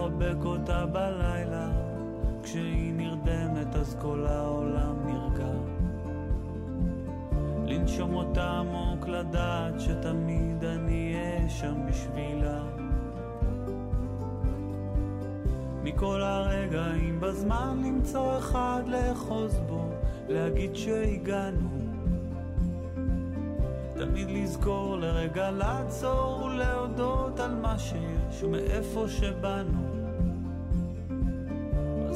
לחבק אותה בלילה, כשהיא נרדמת אז כל העולם נרגע. לנשום אותה עמוק לדעת שתמיד אני אהיה שם בשבילה. מכל הרגעים בזמן למצוא אחד לאחוז בו, להגיד שהגענו. תמיד לזכור לרגע לעצור ולהודות על מה שיש ומאיפה שבאנו.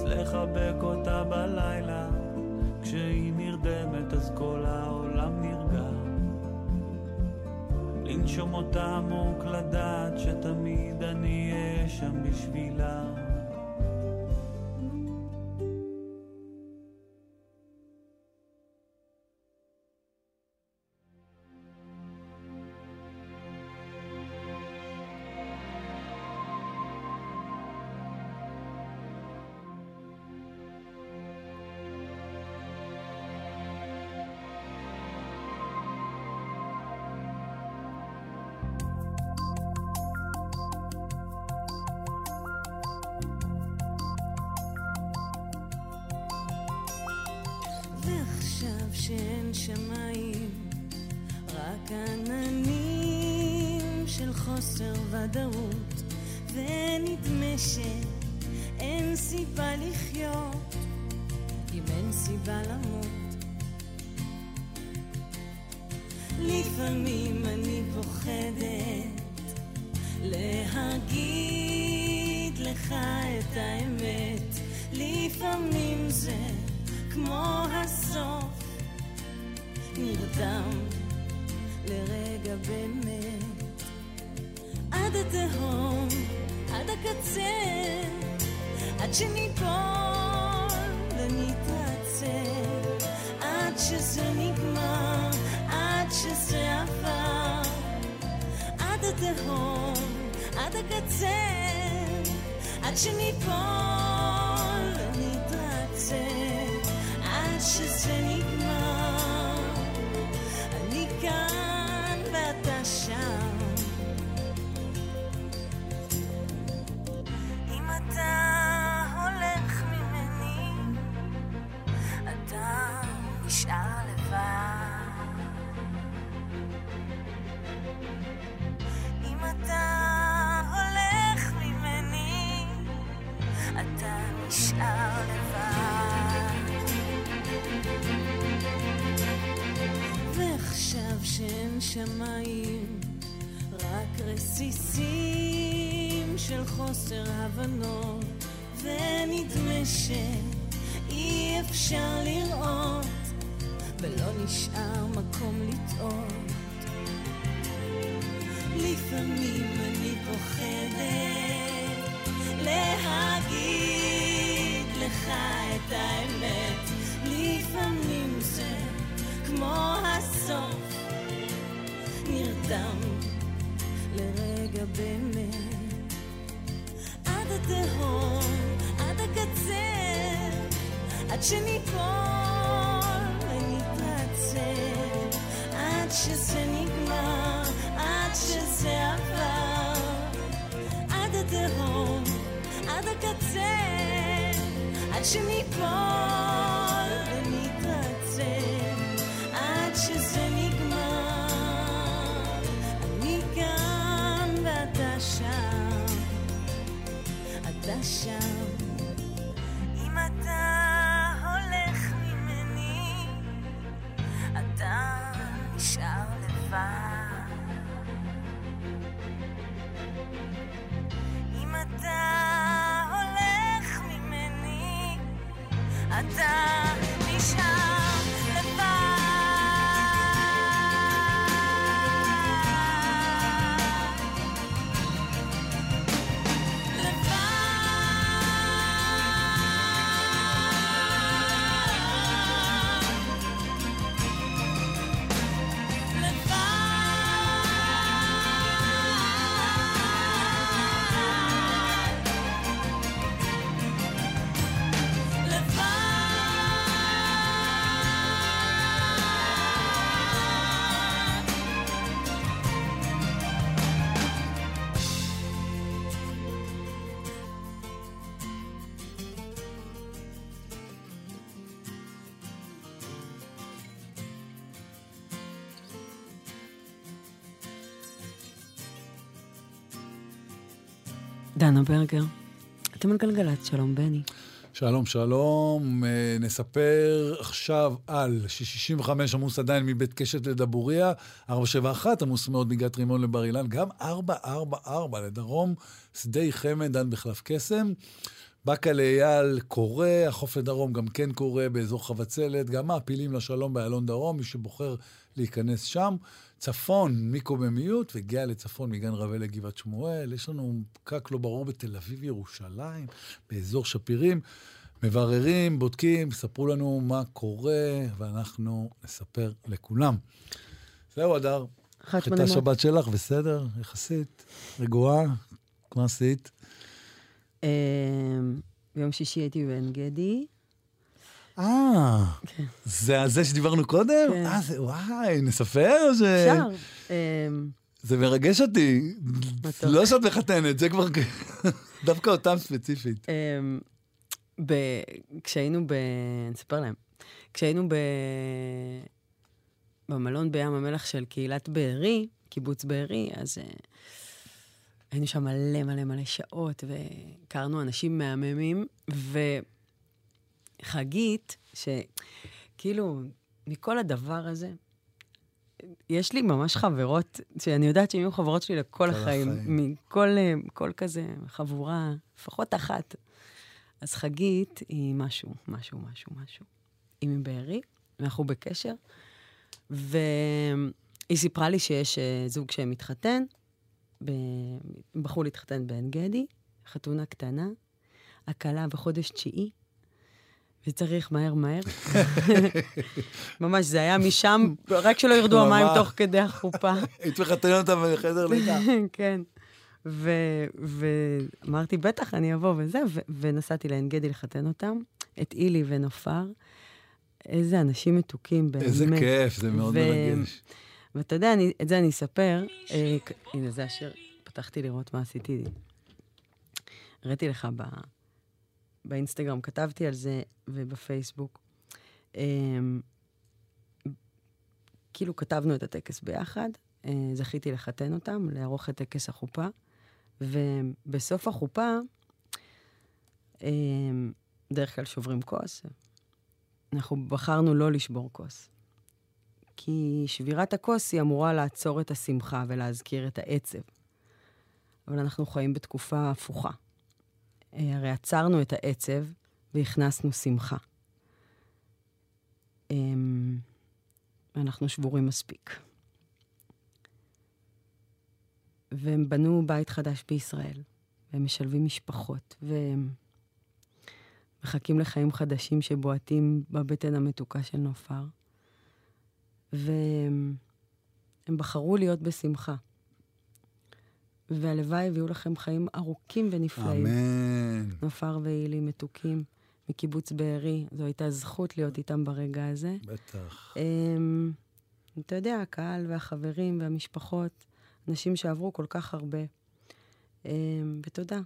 לחבק אותה בלילה, כשהיא נרדמת אז כל העולם נרגע. לנשום אותה עמוק לדעת שתמיד אני אהיה שם בשבילה. חוסר ודאות, ונדמה שאין סיבה לחיות, אם אין סיבה למות. Watching me. דנה ברגר, אתם על גלגלצ, שלום בני. שלום, שלום. אה, נספר עכשיו על ש-65 עמוס עדיין מבית קשת לדבוריה, 471 עמוס מאוד מגת רימון לבר אילן, גם 444 לדרום, שדה חמד, דן בחלף קסם. באקה לאייל קורא, החוף לדרום גם כן קורא באזור חבצלת, גם מעפילים לשלום באיילון דרום, מי שבוחר להיכנס שם. צפון, מיקו במיעוט, והגיע לצפון מגן רווה לגבעת שמואל. יש לנו פקק לא ברור בתל אביב, ירושלים, באזור שפירים. מבררים, בודקים, ספרו לנו מה קורה, ואנחנו נספר לכולם. זהו, הדר. אחת הייתה מדהימה. שבת שלך, בסדר, יחסית, רגועה? אמ, ביום שישי הייתי בעין גדי. אה, זה על זה שדיברנו קודם? כן. אה, זה, וואי, נספר או ש... אפשר. אמ, זה מרגש אותי. לא שאת מחתנת, זה כבר... דווקא אותם ספציפית. אמ, ב- כשהיינו ב... נספר להם. כשהיינו ב... במלון בים המלח של קהילת בארי, קיבוץ בארי, אז uh, היינו שם מלא מלא מלא שעות, והכרנו אנשים מהממים, וחגית, שכאילו, מכל הדבר הזה, יש לי ממש חברות, שאני יודעת שהן יהיו חברות שלי לכל כל החיים. החיים. מכל אה, כל כזה חבורה, לפחות אחת. אז חגית היא משהו, משהו, משהו, משהו. היא מבארי, ואנחנו בקשר, והיא סיפרה לי שיש אה, זוג שמתחתן, ב... הם בחרו להתחתן בעין גדי, חתונה קטנה, הכלה בחודש תשיעי, וצריך מהר מהר. ממש, זה היה משם, רק שלא ירדו המים. תוך כדי החופה. היית מחתנת אותם בחדר לידה. כן. ואמרתי, בטח, אני אבוא וזה, ונסעתי לעין גדי לחתן אותם, את אילי ונופר. איזה אנשים מתוקים, באמת. איזה כיף, זה מאוד מרגש. ואתה יודע, אני, את זה אני אספר. אה, הנה, זה השיר, פתחתי לראות מה עשיתי. הראיתי לך ב, באינסטגרם, כתבתי על זה, ובפייסבוק. אה, כאילו כתבנו את הטקס ביחד, אה, זכיתי לחתן אותם, לערוך את טקס החופה, ובסוף החופה, אה, בדרך כלל שוברים כוס. אנחנו בחרנו לא לשבור כוס. כי שבירת הכוס היא אמורה לעצור את השמחה ולהזכיר את העצב. אבל אנחנו חיים בתקופה הפוכה. אה, הרי עצרנו את העצב והכנסנו שמחה. אמ, ואנחנו שבורים מספיק. והם בנו בית חדש בישראל, והם משלבים משפחות, והם מחכים לחיים חדשים שבועטים בבטן המתוקה של נופר. והם הם בחרו להיות בשמחה. והלוואי יביאו לכם חיים ארוכים ונפלאים. אמן. נופר והילי מתוקים מקיבוץ בארי, זו הייתה זכות להיות איתם ברגע הזה. בטח. אמ, אתה יודע, הקהל והחברים והמשפחות, אנשים שעברו כל כך הרבה. אמ, ותודה.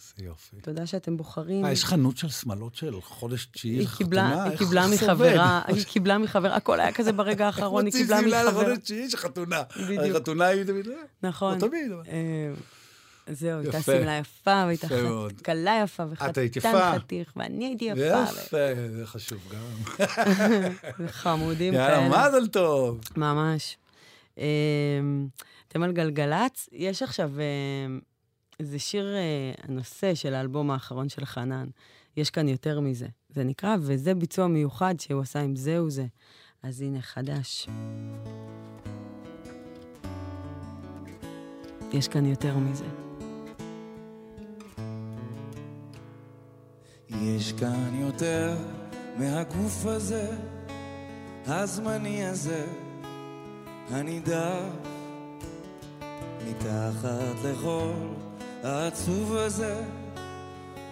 זה יופי. תודה שאתם בוחרים. אה, יש חנות של שמלות של חודש תשיעי לחתונה? היא איך קיבלה מחברה? היא קיבלה מחברה, הכל היה כזה ברגע האחרון, היא מוציא קיבלה שמלה מחברה. לחודש תשיעי של חתונה. בדיוק. החתונה היא תמיד... נכון. לא תמיד. אה, זהו, הייתה. שמלה יפה, והייתה. כלה יפה, וחתן. חתיך, ואני הייתי יפה. יפה, זה חשוב גם. וחמודים יאללה, כאלה. מזל טוב. ממש. אמ, אתם על גלגלצ, יש עכשיו, אמ, זה שיר אה, הנושא של האלבום האחרון של חנן. יש כאן יותר מזה. זה נקרא, וזה ביצוע מיוחד שהוא עשה עם זה. אז הנה, חדש. יש כאן יותר מזה. יש כאן יותר מהגוף הזה, הזמני הזה, הנידף, מתחת לכל העצוב הזה,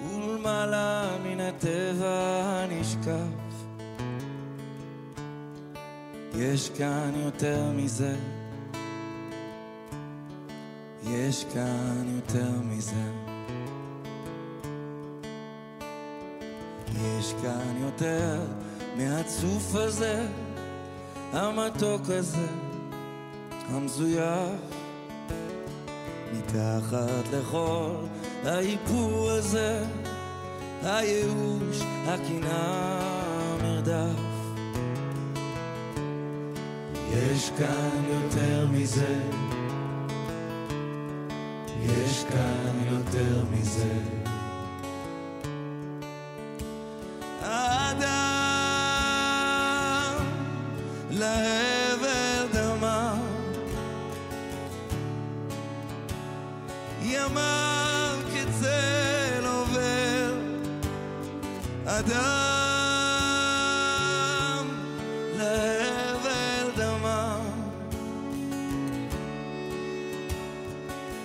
ולמעלה מן הטבע הנשקף. יש כאן יותר מזה, יש כאן יותר מזה. יש כאן יותר מהצוף הזה, המתוק הזה, המזויף, מתחת לכל האיפור הזה, הייאוש, הקנאה, המרדף. יש כאן יותר מזה, יש כאן יותר מזה. אדם להבל דמה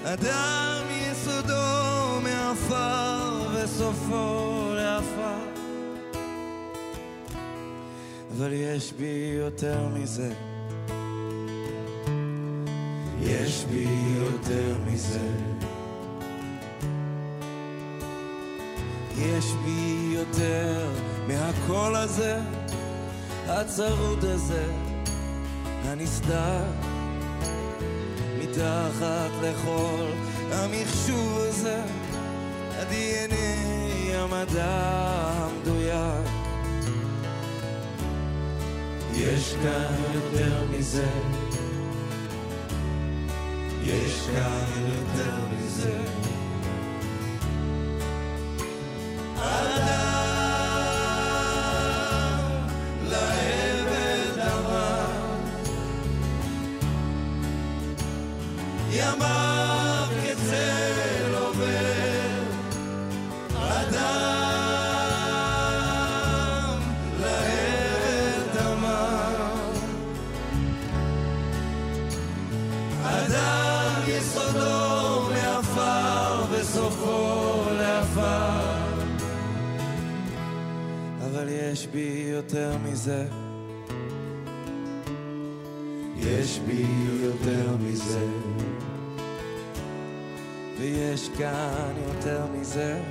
אדם יסודו מעפר וסופו לעפר אבל יש בי יותר מזה. יש בי יותר מזה. יש בי יותר מהקול הזה, הצרוד הזה, הנסתר, מתחת לכל המחשוב הזה, ה-DNA, המדע המדויק. יש כאן יותר מזה. יש כאן יותר מזה. מזה. יש בי יותר מזה. ויש כאן יותר מזה.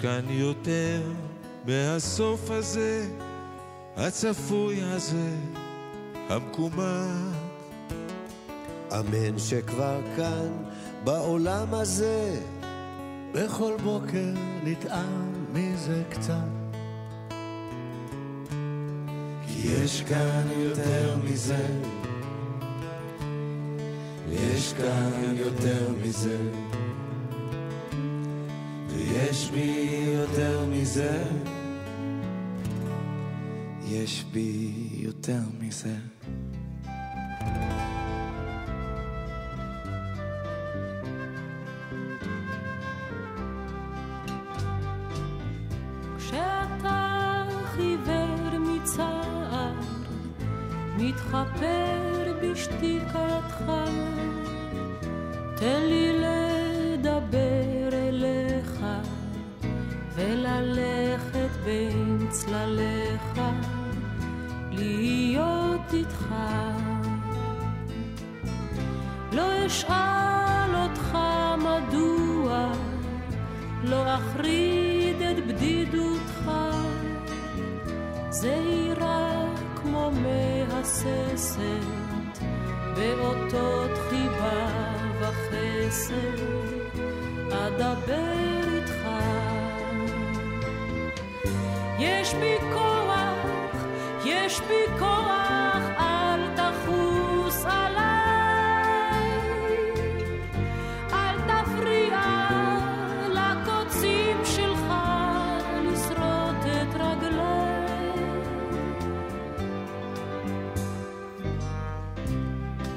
כאן יותר מהסוף הזה, הצפוי הזה, המקומם. אמן שכבר כאן, בעולם הזה, בכל בוקר נטעם מזה קצת. כי יש כאן יותר מזה, יש כאן יותר מזה, מזה, יש בי יותר מזה. יש בי כוח, יש בי כוח, אל תחוס עליי. אל תפריע לקוצים שלך לשרוט את רגליי.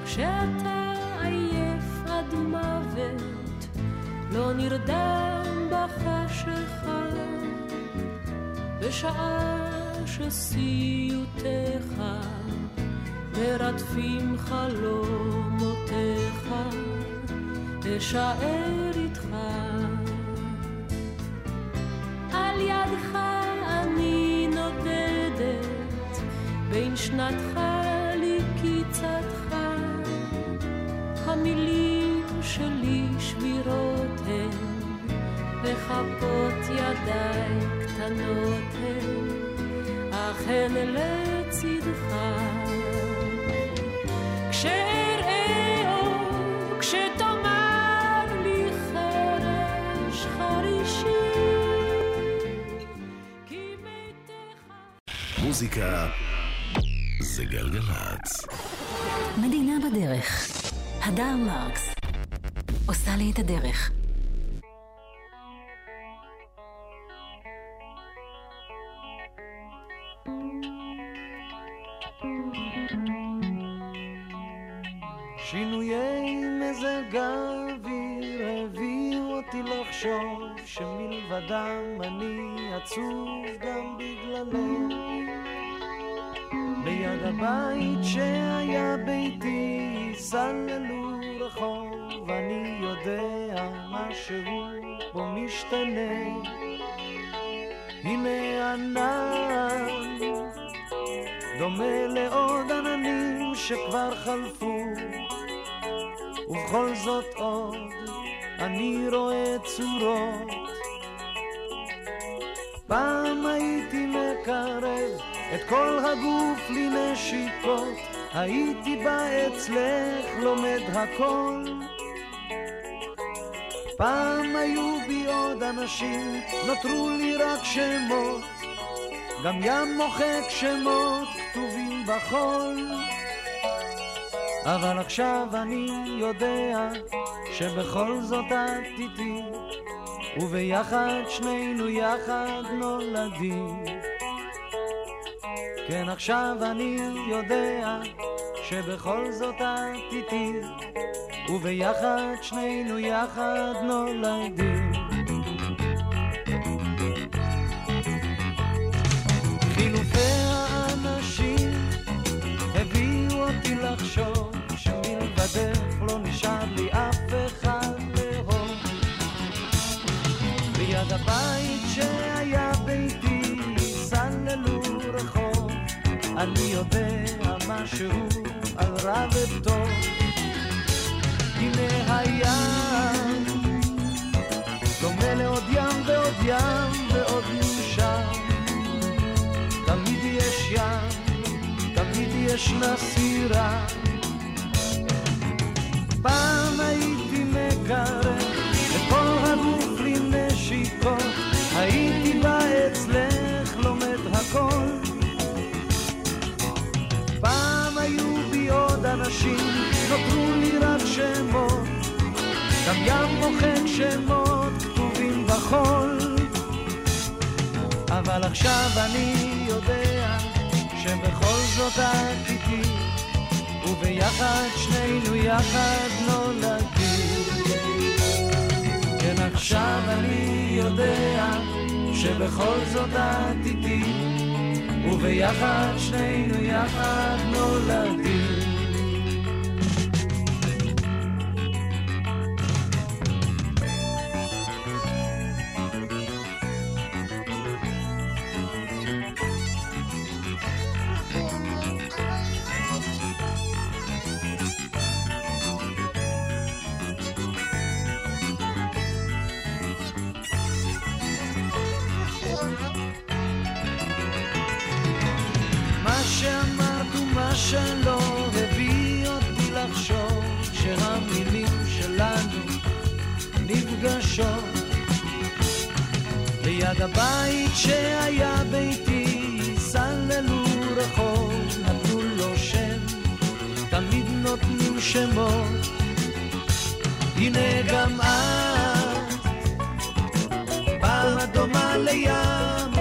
כשאתה עייף עד מוות, לא נרדם בחשיכה, בשעה שסיוטיך מרדפים חלומותיך, אשאר איתך. על ידך אני נודדת, בין שנתך לקיצתך. המילים שלי שבירות הן, וכפות ידיי קטנות הן, אך הן לצידך. כשאראה אור, כשתאמר לי חרש חרישי, מוזיקה זה גלגלצ. מדינה בדרך. הדר מרקס עושה לי את הדרך. שמלבדם אני עצוב גם בגללך. ליד הבית שהיה ביתי סללו רחוב, אני יודע משהו בו משתנה. הנה ענן דומה לעוד עננים שכבר חלפו, ובכל זאת עוד אני רואה צורות. פעם הייתי מקרב את כל הגוף לנשיקות, הייתי בא אצלך לומד הכל. פעם היו בי עוד אנשים, נותרו לי רק שמות, גם ים מוחק שמות כתובים בחול. אבל עכשיו אני יודע שבכל זאת את איתי, וביחד שנינו יחד נולדים. כן, עכשיו אני יודע שבכל זאת את איתי, וביחד שנינו יחד נולדים. חילופי האנשים הביאו אותי לחשוב שמלבדך לא נשאר לי אף הבית שהיה ביתי סללו רחוב, אני יודע משהו על רע וטוב. הנה הים, דומה לעוד ים ועוד ים ועוד נשאר. תמיד יש ים, תמיד ישנה סירה. פעם הייתי מקרב אנשים, נותרו לי רק שמות, גם ים מוחק שמות כתובים בחול. אבל עכשיו אני יודע שבכל זאת את איתי, וביחד שנינו יחד נולדים. כן, עכשיו אני יודע שבכל זאת את איתי, וביחד שנינו יחד נולדים. מה שאמרת ומה שלא הביא אותי לחשוב שהמילים שלנו נפגשות. ליד הבית שהיה ביתי סללו רחוב נתנו לו שם תמיד נותנים שמות. הנה גם את דומה לים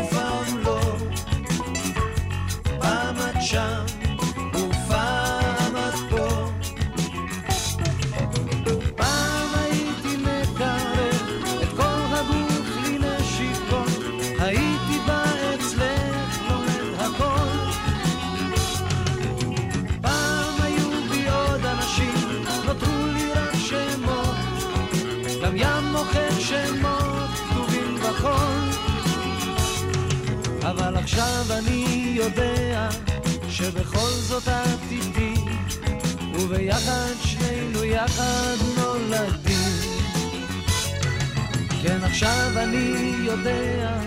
עכשיו אני יודע שבכל זאת את איתי, וביחד שנינו יחד נולדים. כן, עכשיו אני יודע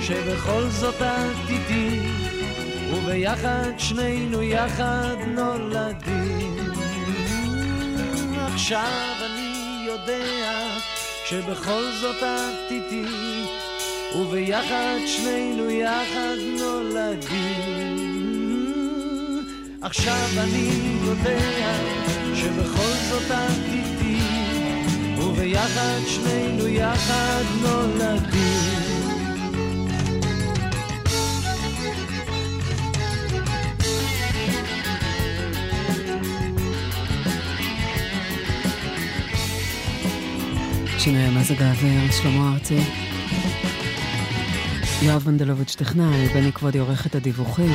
שבכל זאת את איתי, וביחד שנינו יחד נולדים. עכשיו אני יודע שבכל זאת את איתי, וביחד שנינו יחד נולדים. עכשיו אני יודע שבכל זאת את וביחד שנינו יחד נולדים. שינוי מזג האוויר, שלמה ארצי. יואב מנדלוביץ' טכנאי, בני כבודי עורך את הדיווחים.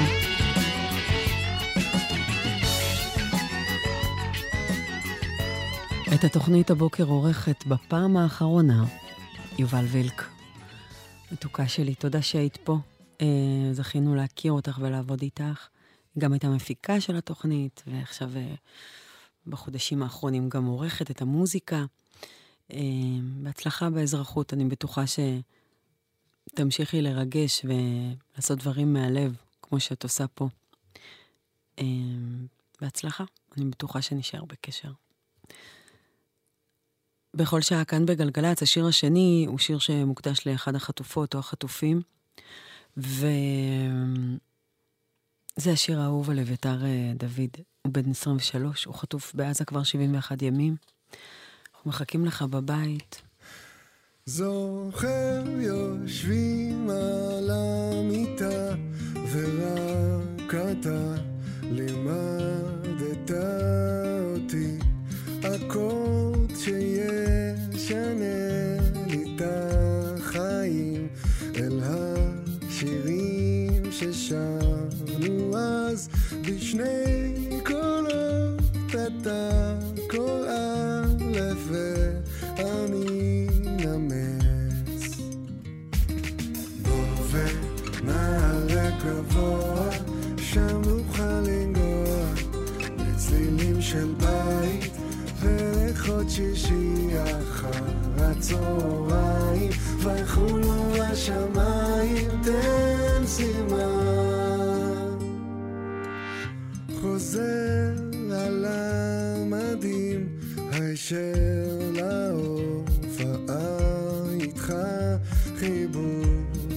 את התוכנית הבוקר עורכת בפעם האחרונה יובל וילק. מתוקה שלי, תודה שהיית פה. אה, זכינו להכיר אותך ולעבוד איתך. גם הייתה מפיקה של התוכנית, ועכשיו אה, בחודשים האחרונים גם עורכת את המוזיקה. אה, בהצלחה באזרחות, אני בטוחה שתמשיכי לרגש ולעשות דברים מהלב, כמו שאת עושה פה. אה, בהצלחה, אני בטוחה שנשאר בקשר. בכל שעה כאן בגלגלצ, השיר השני הוא שיר שמוקדש לאחד החטופות או החטופים, וזה השיר האהוב על אביתר אה, דוד. הוא בן 23, הוא חטוף בעזה כבר 71 ימים. אנחנו מחכים לך בבית. זוכר יושבים על המיטה ורק אתה לימדת אותי. אקורד שישנה לי את החיים אל השירים ששרנו אז בשני קולות אתה גבוה, שם נוכל לנגוע לצלילים של בית ולחוד שישי אחר הצהריים, ויחולו השמיים תן סימן. חוזר על המדים הישר להופעה איתך חיבור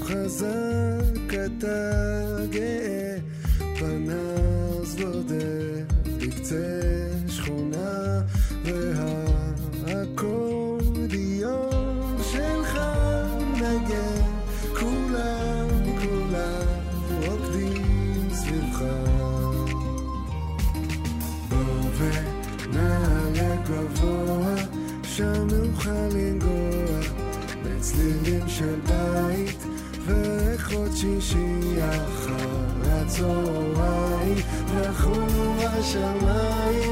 חזק אתה רוצה שכונה והאקורדיון שלך נגן כולם כולם רוקדים סביבך. בוא ונעלה גבוה שם נוכל לנגוע בצלילים של בית ואיכות שישי אחר הצהריים. 什么了一。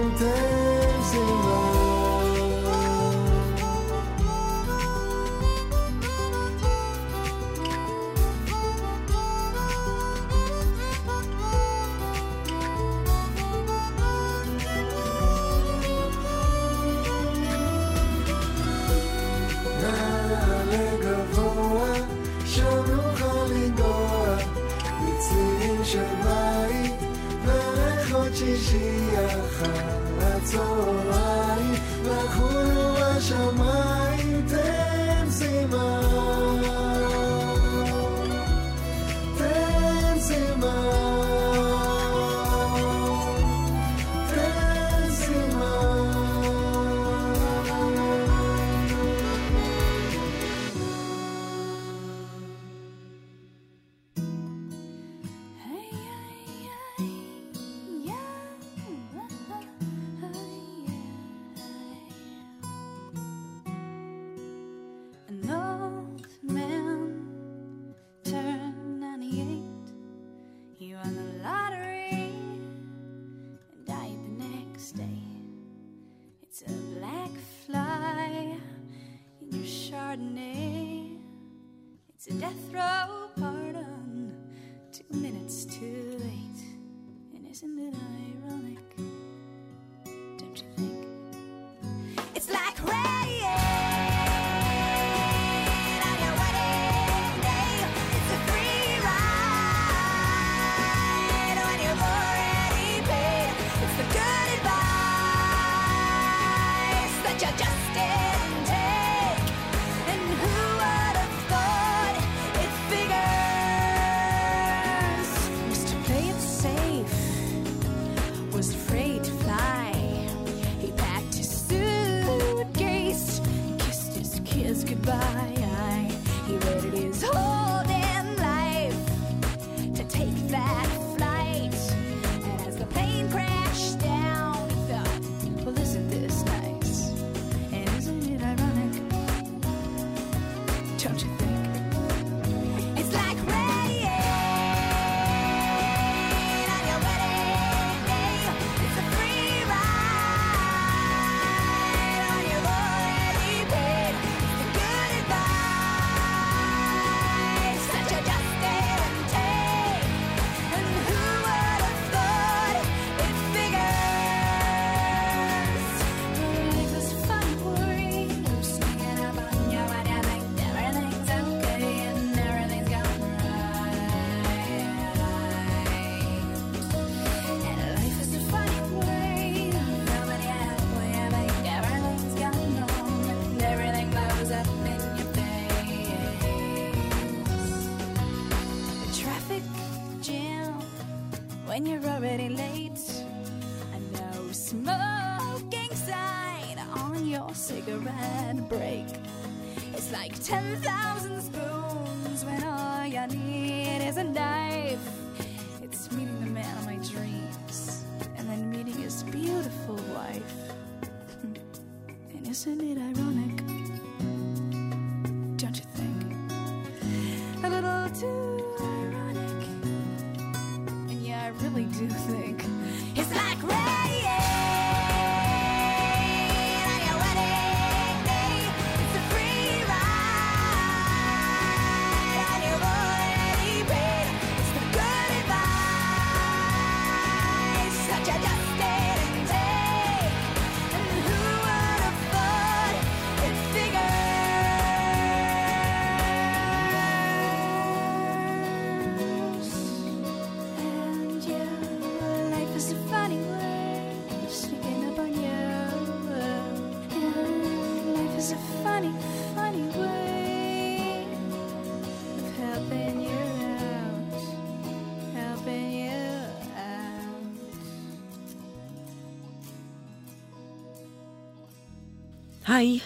היי.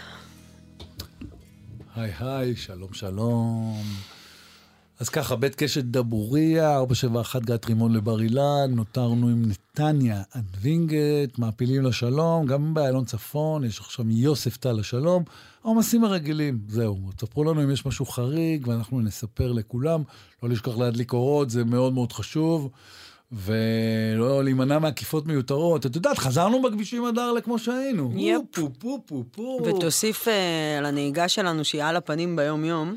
היי היי, שלום שלום. אז ככה, בית קשת דבוריה, 471 גת רימון לבר אילן, נותרנו עם נתניה עד וינגייט, מעפילים לשלום, גם באיילון צפון, יש עכשיו יוסף טל לשלום, העומסים הרגילים, זהו. תספרו לנו אם יש משהו חריג, ואנחנו נספר לכולם. לא לשכוח להדליק אורות, זה מאוד מאוד חשוב. ולא להימנע מעקיפות מיותרות. את יודעת, חזרנו בכבישים עד ארלה כמו שהיינו. יפ. פו, פו, פו, פו. ותוסיף על הנהיגה שלנו, שהיא על הפנים ביום-יום,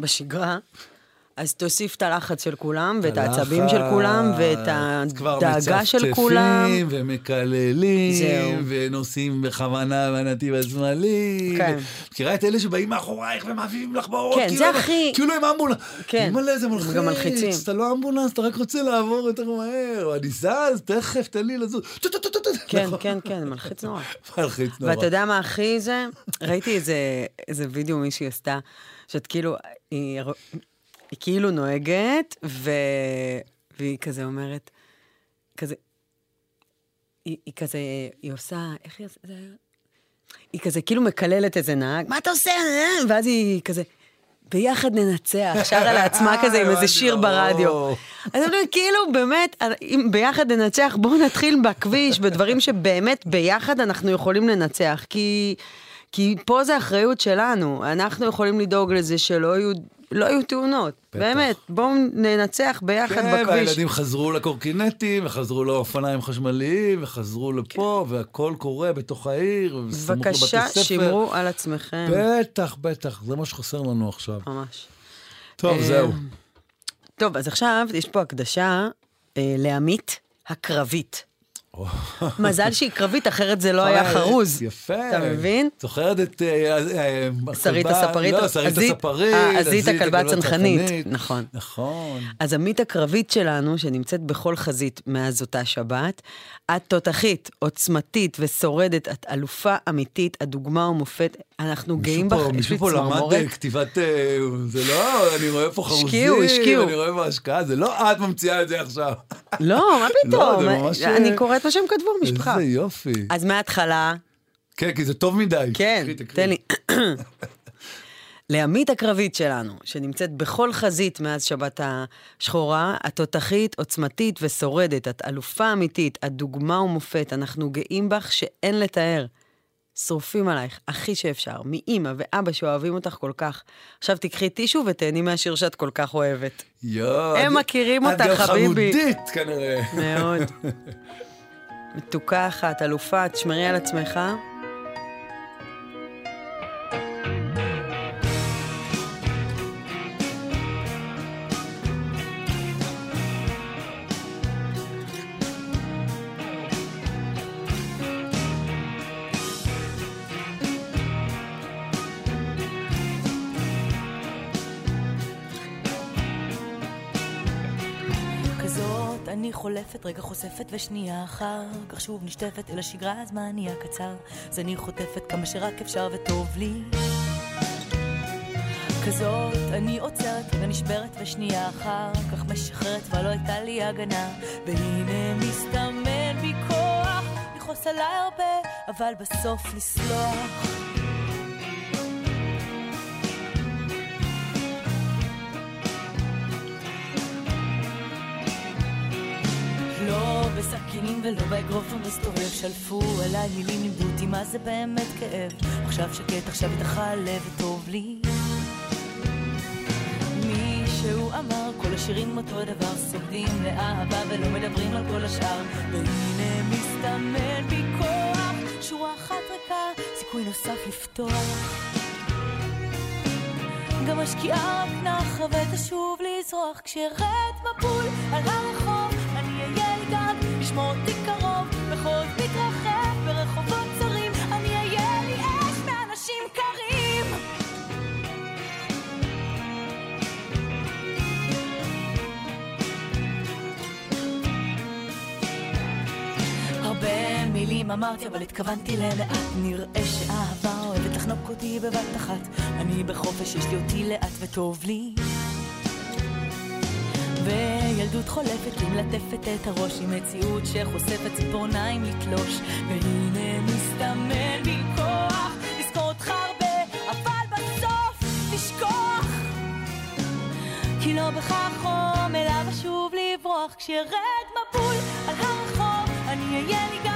בשגרה, אז תוסיף את הלחץ של כולם, ואת העצבים של כולם, ואת כבר הדאגה של כולם. מצפצפים ומקללים. ונוסעים בכוונה בנתיב השמאלי. כן. מכירה את אלה שבאים מאחורייך ומעביבים לך באורות? כן, כאילו זה הם- הכי- כאילו הם אמבולנס. כן. אימא'לה, זה הם מלחיץ. גם מלחיצים. אתה לא אמבולנס, אתה רק רוצה לעבור יותר מהר. אני זז, תכף, תן לי לזוז. כן, כן, כן, זה מלחיץ נורא. מלחיץ נורא. ואתה יודע מה הכי זה? ראיתי איזה, איזה וידאו מישהי עשתה, שאת כאילו, היא, כאילו נוהגת, ו... והיא כזה אומרת, כזה, היא, היא כזה, היא עושה, איך היא עושה? זה? היא כזה כאילו מקללת איזה נהג, מה אתה עושה? אה?" ואז היא כזה, ביחד ננצח, שרה לעצמה כזה עם איזה שיר ברדיו. אז אני אומרת, כאילו, באמת, אם ביחד ננצח, בואו נתחיל בכביש, בדברים שבאמת ביחד אנחנו יכולים לנצח. כי, כי פה זה אחריות שלנו, אנחנו יכולים לדאוג לזה שלא יהיו, לא יהיו תאונות. באמת, בואו ננצח ביחד כן, בכביש. והילדים חזרו לקורקינטים, וחזרו לאופניים חשמליים, וחזרו לפה, והכל קורה בתוך העיר, וסמוך לבתי בבקשה, ספר. שמרו על עצמכם. בטח, בטח, זה מה שחסר לנו עכשיו. ממש. טוב, אה, זהו. טוב, אז עכשיו יש פה הקדשה אה, לעמית הקרבית. מזל שהיא קרבית, אחרת זה לא היה חרוז. יפה. אתה מבין? זוכרת את... אה, אה, שרית הכלבה- הספרית, לא, שרית הספרית. אה, עזית הכלבה. הצנחנית. נכון. נכון. אז עמית הקרבית שלנו, שנמצאת בכל חזית מאז אותה שבת, את תותחית, עוצמתית ושורדת, את אלופה אמיתית, את דוגמה ומופת, אנחנו גאים בך, יש לי מישהו פה למד צמרמורת. אה, כתיבת... אה, זה לא, אני רואה פה חרוזים. השקיעו, השקיעו. אני רואה בהשקעה, זה לא את ממציאה את זה עכשיו. לא, מה פתאום? לא, ממש... אני קוראת מה שהם כתבו במשפחה. איזה יופי. אז מההתחלה, כן, כי זה טוב מדי. כן. תן לי. לעמית הקרבית שלנו, שנמצאת בכל חזית מאז שבת השחורה, את תותחית, עוצמתית ושורדת, את אלופה אמיתית, את דוגמה ומופת, אנחנו גאים בך שאין לתאר. שורפים עלייך, הכי שאפשר, מאימא ואבא שאוהבים אותך כל כך. עכשיו תקחי טישו ותהני מהשיר שאת כל כך אוהבת. יואו. הם את- מכירים אותך, את גם חביבי. חמודית כנראה. מאוד. מתוקה אחת, אלופה, תשמרי על עצמך. אני חולפת, רגע חושפת ושנייה אחר כך שוב נשטפת אל השגרה, הזמן נהיה קצר. אז אני חוטפת כמה שרק אפשר וטוב לי. כזאת אני עוצרת, רגע נשברת ושנייה אחר כך משחררת כבר לא הייתה לי הגנה. והנה מסתמן בי כוח לכעוס עליי הרבה אבל בסוף לסלוח לא בסכינים ולא באגרוף המסתובב שלפו עליי מילים לימדו אותי מה זה באמת כאב? עכשיו שקט עכשיו איתך הלב וטוב לי. מישהו אמר כל השירים אותו דבר סוגדים לאהבה ולא מדברים על כל השאר. והנה מסתמן בי כוח שורה אחת ריקה סיכוי נוסף לפתוח. גם השקיעה רק נחה ותשוב לזרוח כשירד מבול על הרחוב אמרתי, אבל התכוונתי ללאט. נראה שאהבה אוהבת לחנוק אותי בבת אחת. אני בחופש, יש לי אותי לאט וטוב לי. וילדות חולפת לי מלטפת את הראש עם מציאות שחושפת ציפורניים לתלוש. והנה מסתמן בי כוח לזכור אותך הרבה אבל בסוף תשכוח כי לא בכך חום אלא לשוב לברוח. כשירד מבול על הרחוב אני אהיה לי גם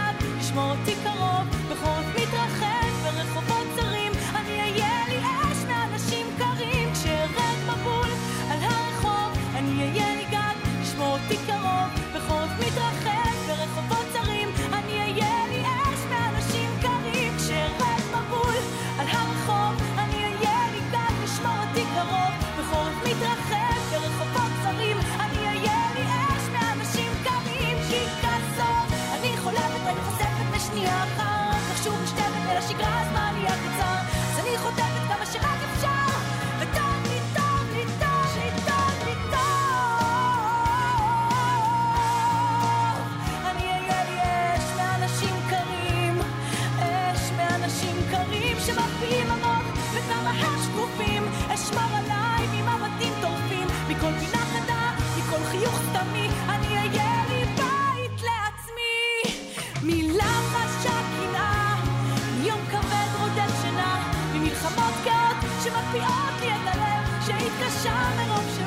charming option.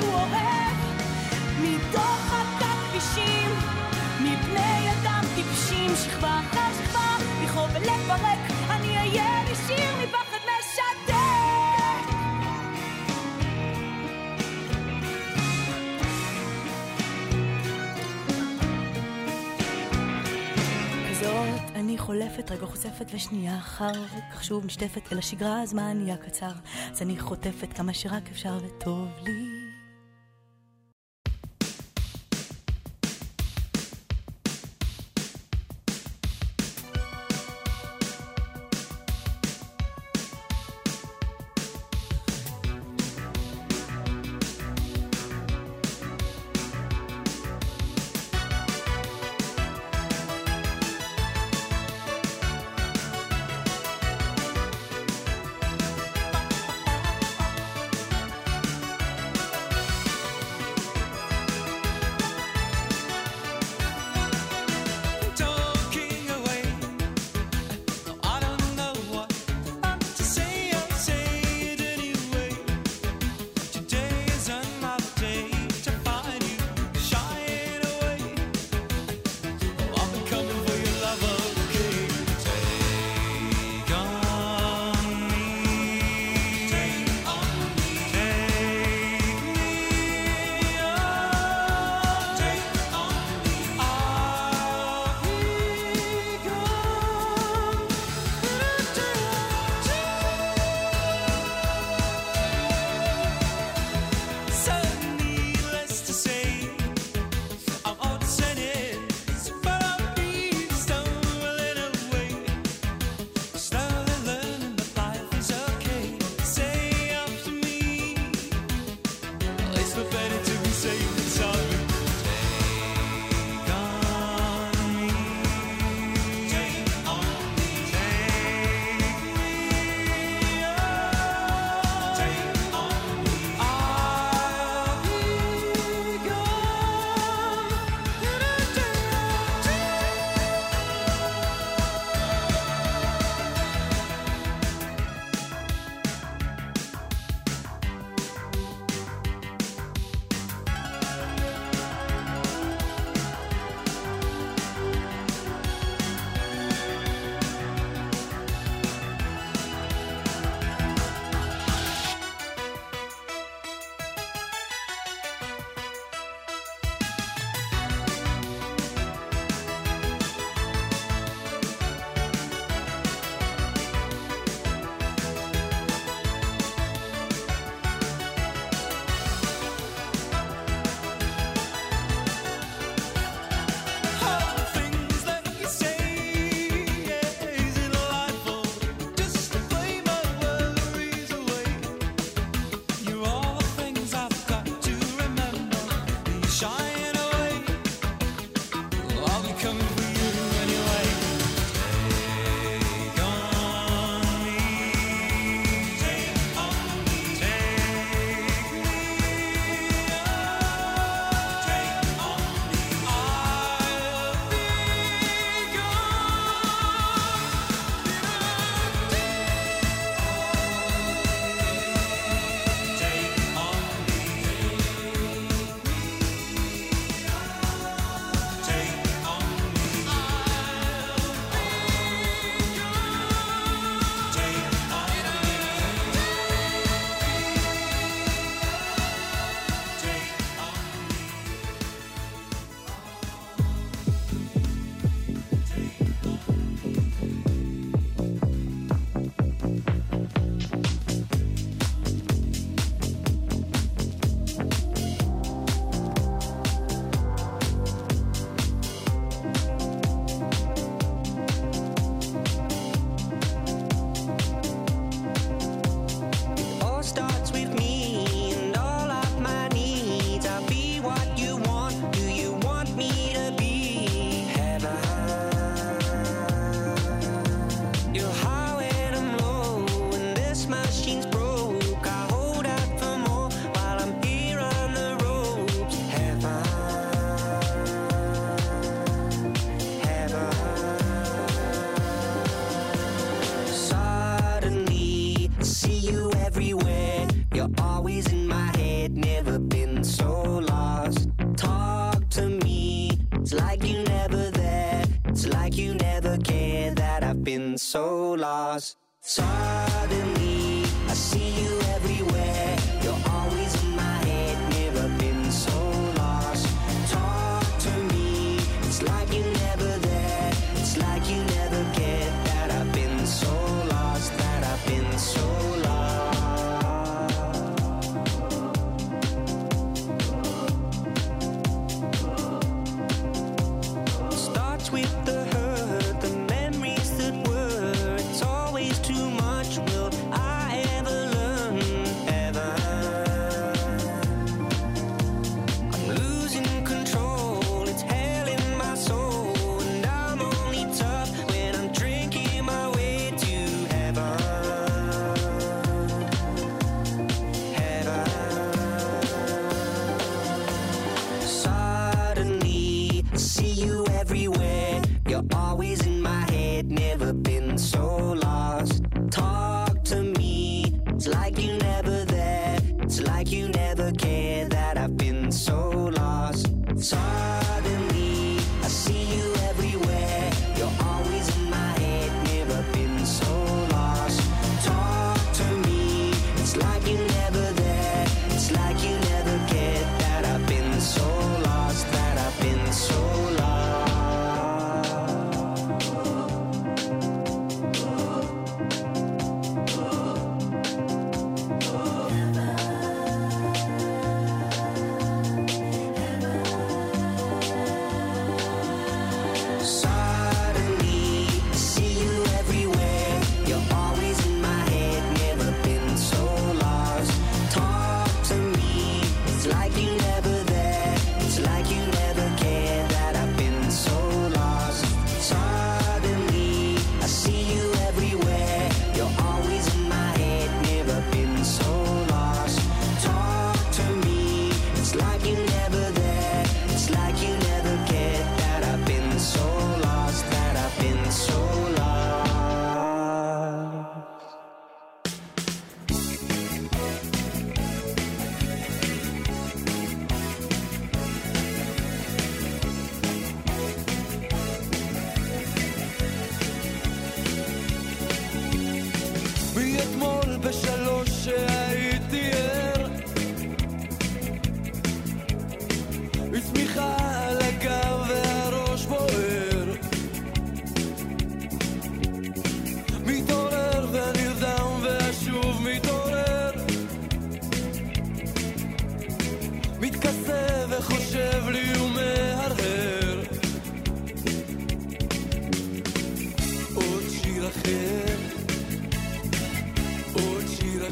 חולפת, רגע חושפת ושנייה אחר כך שוב נשטפת אל השגרה, הזמן נהיה קצר אז אני חוטפת כמה שרק אפשר וטוב לי.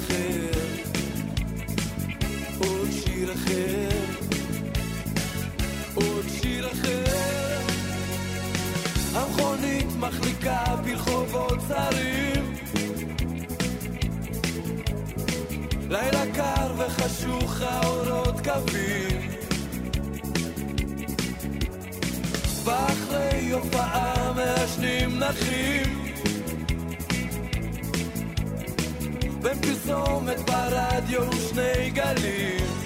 אחר, עוד שיר אחר, עוד שיר אחר. המכונית מחליקה ברחובות צרים. לילה קר וחשוך האורות קווים. ואחרי הופעה מעשנים נחים. פרסומת ברדיו ושני גלים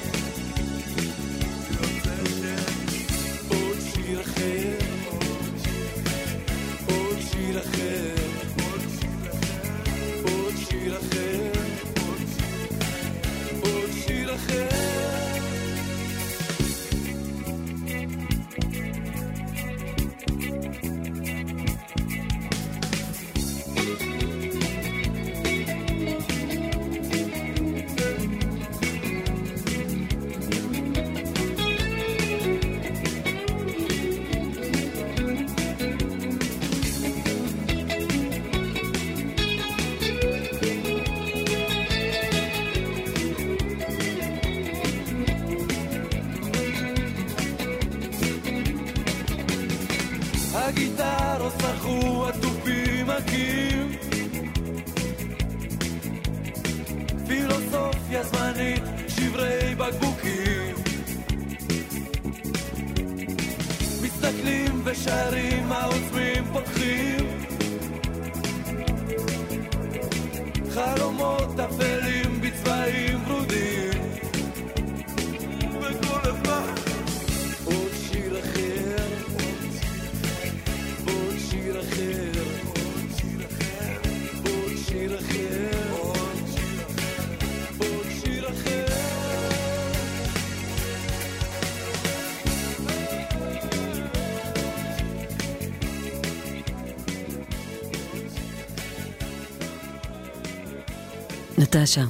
חדש שם,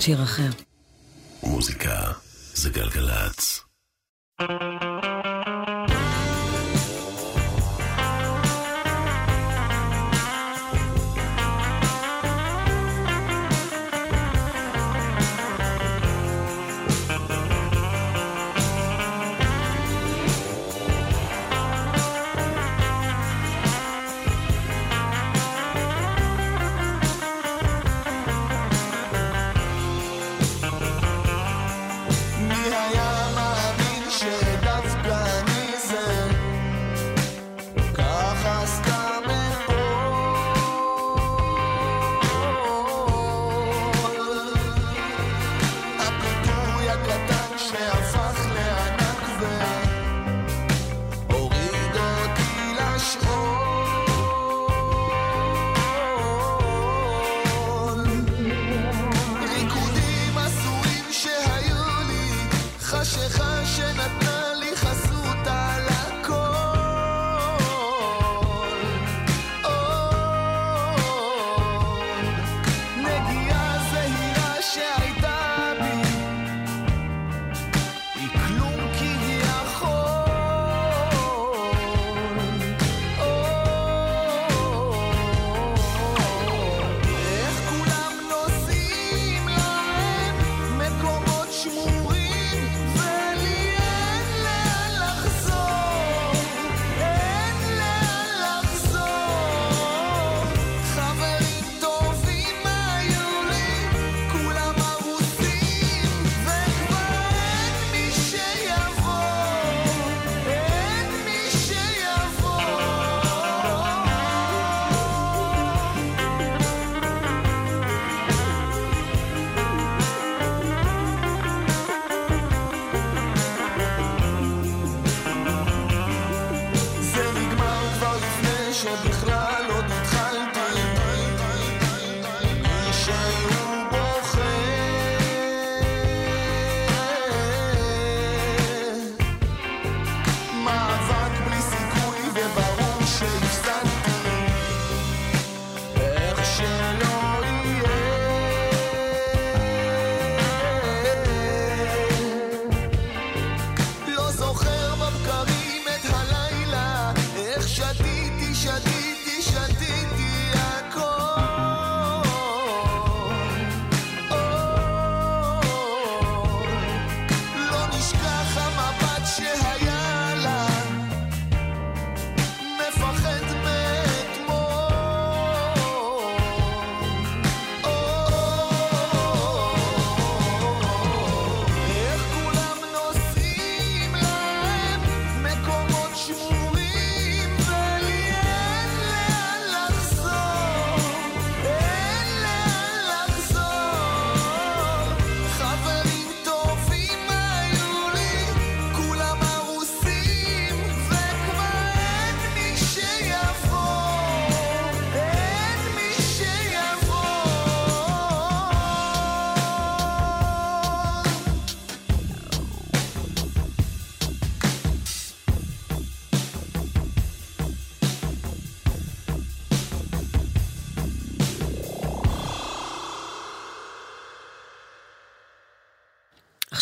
שיר אחר.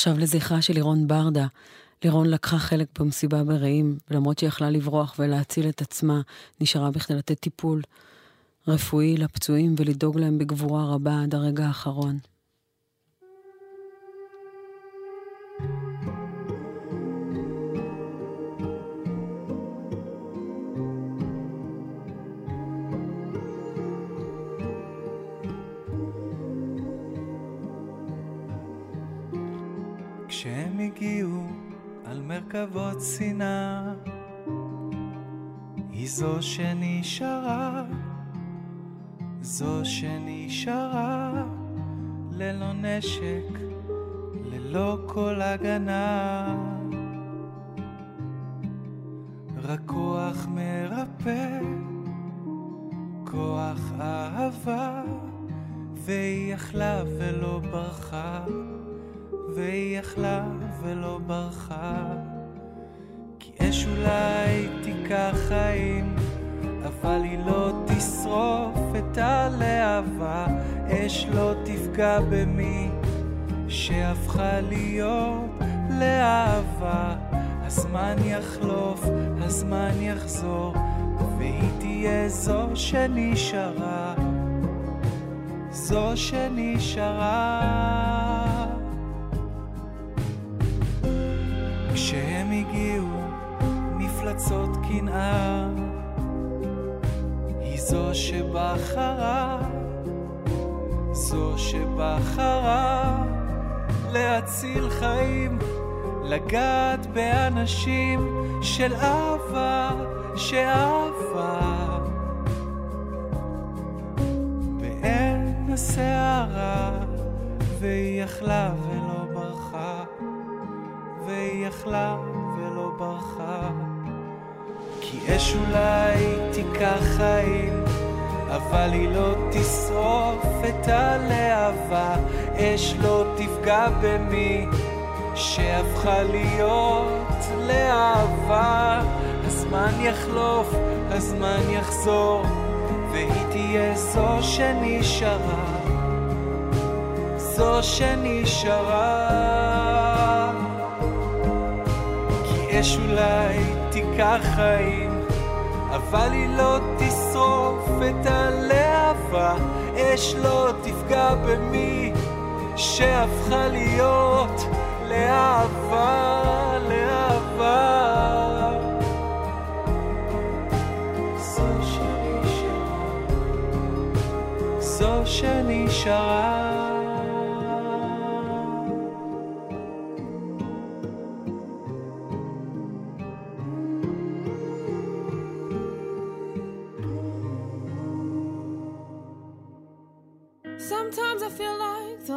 עכשיו לזכרה של לירון ברדה. לירון לקחה חלק במסיבה ברעים, ולמרות שהיא יכלה לברוח ולהציל את עצמה, נשארה בכדי לתת טיפול רפואי לפצועים ולדאוג להם בגבורה רבה עד הרגע האחרון. כבוד שנאה, היא זו שנשארה, זו שנשארה, ללא נשק, ללא כל הגנה. רק כוח מרפא, כוח אהבה, והיא יכלה ולא ברחה, והיא יכלה ולא ברחה. אש אולי תיקח חיים, אבל היא לא תשרוף את הלהבה. אש לא תפגע במי שהפכה להיות לאהבה. הזמן יחלוף, הזמן יחזור, והיא תהיה זו שנשארה. זו שנשארה. כשהם הגיעו מפלצות קנאה, היא זו שבחרה, זו שבחרה להציל חיים, לגעת באנשים של אהבה, שאהבה. בעין הסערה, והיא יכלה ולא ברחה, והיא יכלה ולא ברחה. כי אש אולי תיקח חיים, אבל היא לא תשרוף את הלהבה, אש לא תפגע במי שהפכה להיות לאהבה. הזמן יחלוף, הזמן יחזור, והיא תהיה זו שנשארה, זו שנשארה. כי אש אולי תיקח חיים, אבל היא לא תשרוף את הלהבה, אש לא תפגע במי שהפכה להיות לאהבה, לאהבה. זו שנשארה,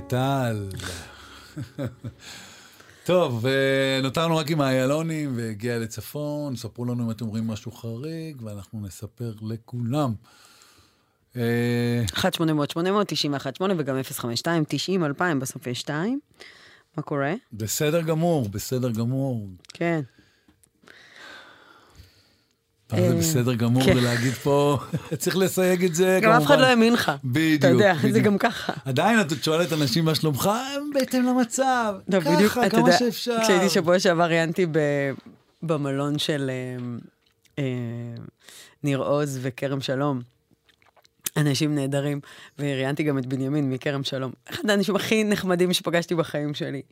כטל. טוב, אה, נותרנו רק עם האיילונים והגיע לצפון, ספרו לנו אם אתם אומרים משהו חריג, ואנחנו נספר לכולם. אה, 1-800-800-918 וגם 052-90-2000, בסוף יש 2. מה קורה? בסדר גמור, בסדר גמור. כן. זה אה, בסדר גמור כן. להגיד פה, צריך לסייג את זה, גם אף אחד כמובן. לא האמין לך. בדיוק. אתה יודע, זה. גם ככה. עדיין את שואלת אנשים מה שלומך, הם בהתאם למצב. לא, בדיוק, ככה, אתה כמה יודע, שאפשר. כשהייתי שבוע שעבר ראיינתי ב- במלון של אה, אה, ניר עוז וכרם שלום. אנשים נהדרים, וראיינתי גם את בנימין מכרם שלום. אחד האנשים הכי נחמדים שפגשתי בחיים שלי.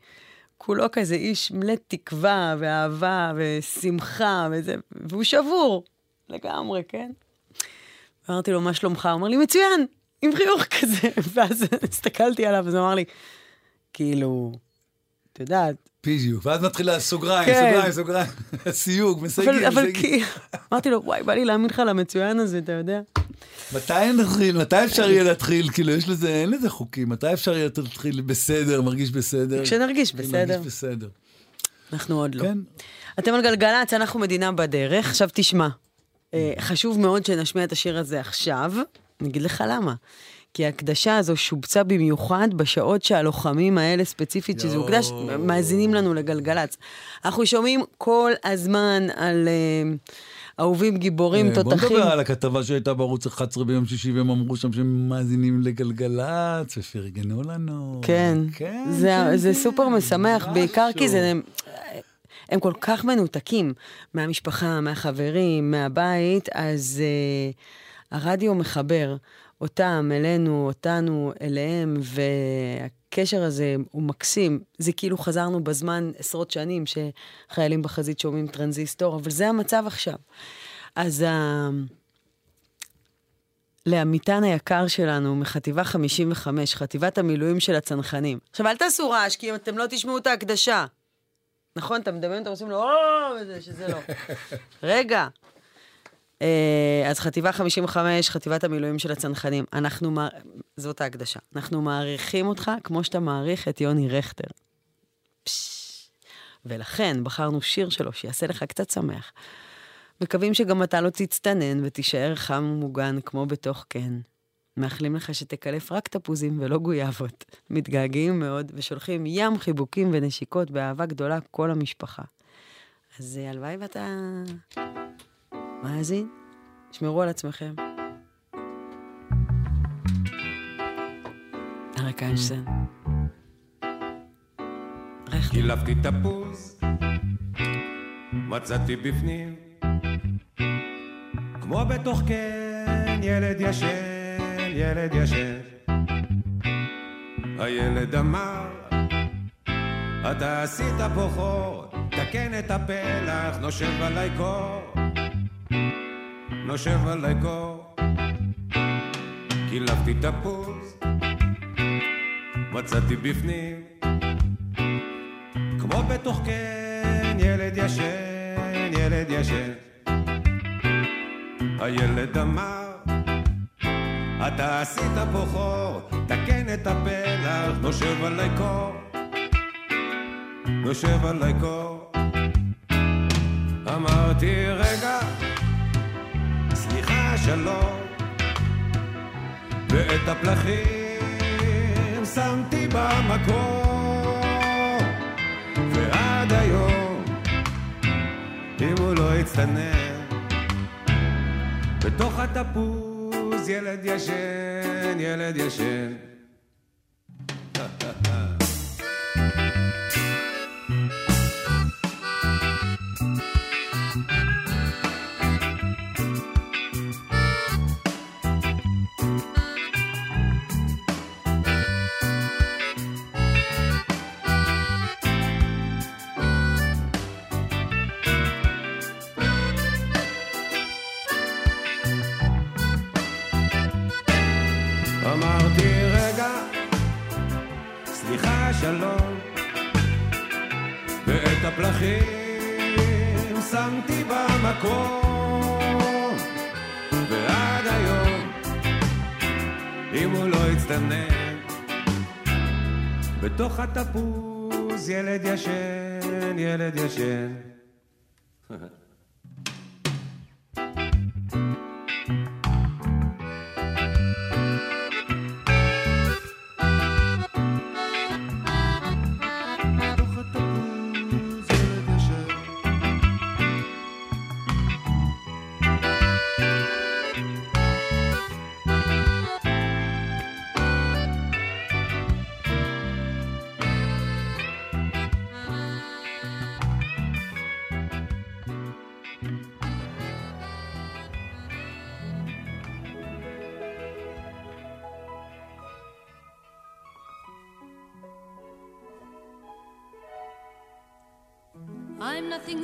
כולו כזה איש מלא תקווה ואהבה ושמחה וזה, והוא שבור לגמרי, כן? אמרתי לו, מה שלומך? הוא אמר לי, מצוין, עם חיוך כזה. ואז הסתכלתי עליו, אז הוא אמר לי, כאילו, את יודעת, בדיוק, ואז מתחילה סוגריים, כן. סוגריים, סוגריים, סיוג, מסייגים, אבל, אבל מסייגים. כי... אמרתי לו, וואי, בא לי להאמין לך למצוין הזה, אתה יודע? מתי נתחיל, מתי אפשר יהיה להתחיל, כאילו יש לזה, אין לזה חוקים, מתי אפשר יהיה להתחיל בסדר, מרגיש בסדר? כשנרגיש בסדר. נרגיש בסדר. אנחנו עוד לא. כן. אתם על גלגלצ, אנחנו מדינה בדרך. עכשיו תשמע, אה, חשוב מאוד שנשמיע את השיר הזה עכשיו. אני אגיד לך למה. כי ההקדשה הזו שובצה במיוחד בשעות שהלוחמים האלה ספציפית, שזה הוקדש, מאזינים לנו לגלגלצ. אנחנו שומעים כל הזמן על אה, אהובים גיבורים, אה, בוא תותחים. נדבר על הכתבה שהייתה בערוץ 11 ביום שישי, והם אמרו שם שהם מאזינים לגלגלצ, ופרגנו לנו. כן, כן, זה, כן, זה כן. סופר משמח, בעיקר כי זה... הם כל כך מנותקים מהמשפחה, מהחברים, מהבית, אז uh, הרדיו מחבר אותם אלינו, אותנו אליהם, והקשר הזה הוא מקסים. זה כאילו חזרנו בזמן עשרות שנים שחיילים בחזית שומעים טרנזיסטור, אבל זה המצב עכשיו. אז uh, לעמיתן היקר שלנו מחטיבה 55, חטיבת המילואים של הצנחנים. עכשיו, אל תעשו רעש, כי אם אתם לא תשמעו את ההקדשה. נכון, אתה מדמיין, אתם עושים לו, או, וזה, שזה לא. רגע. אה, אז חטיבה 55, חטיבת המילואים של הצנחנים. אנחנו, זאת ההקדשה. אנחנו מעריכים אותך כמו שאתה מעריך את יוני רכטר. ולכן בחרנו שיר שלו שיעשה לך קצת שמח. מקווים שגם אתה לא תצטנן ותישאר חם ומוגן כמו בתוך קן. מאחלים לך שתקלף רק תפוזים ולא גויאבות. מתגעגעים מאוד ושולחים ים חיבוקים ונשיקות באהבה גדולה כל המשפחה. אז אה, הלוואי ואתה מאזין, שמרו על עצמכם. אריק איינשטיין. קילפתי תפוז, מצאתי בפנים, כמו בתוך קן, ילד ישן, ילד ישן. הילד אמר, אתה עשית פה חור, תקן את הפלח, נושב עליי קור, נושב עליי קור. קילפתי תפוז, מצאתי בפנים, כמו בתוך קן, ילד ישן, ילד ישן. הילד אמר, אתה עשית פה חור, תקן את הפלח, נושב עליי קור, נושב עליי קור. אמרתי, רגע, סליחה, שלום, ואת הפלחים שמתי במקום. ועד היום, אם הוא לא יצטנן, בתוך התפוז ילד ישן, ילד ישן. בתוך התפוז ילד ישן, ילד ישן.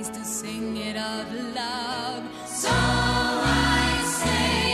is to sing it out loud. So I say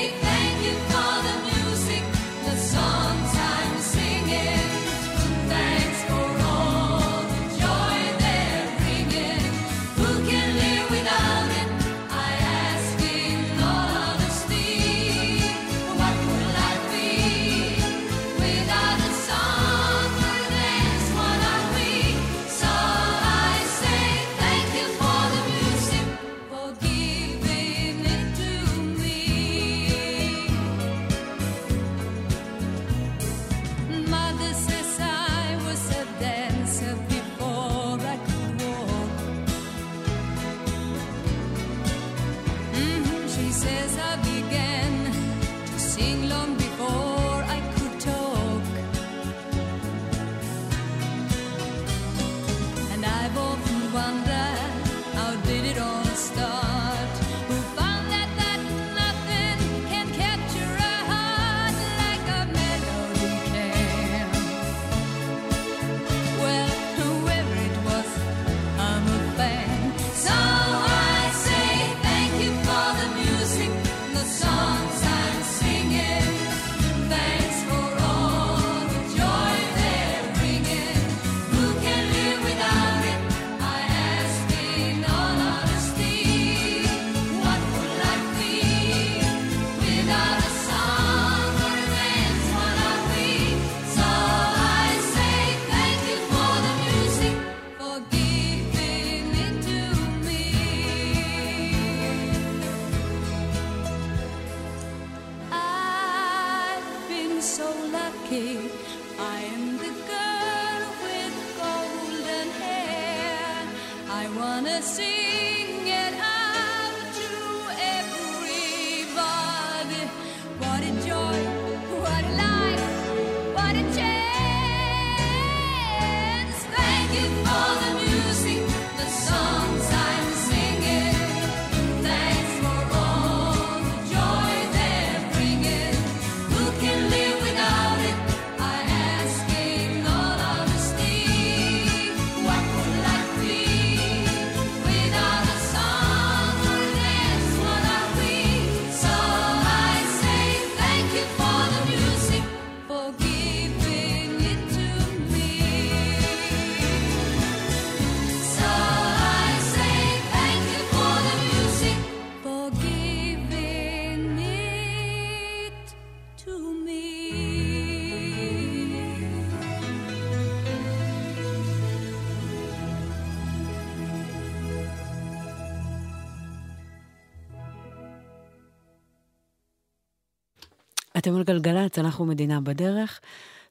אתם על גלגלצ, אנחנו מדינה בדרך.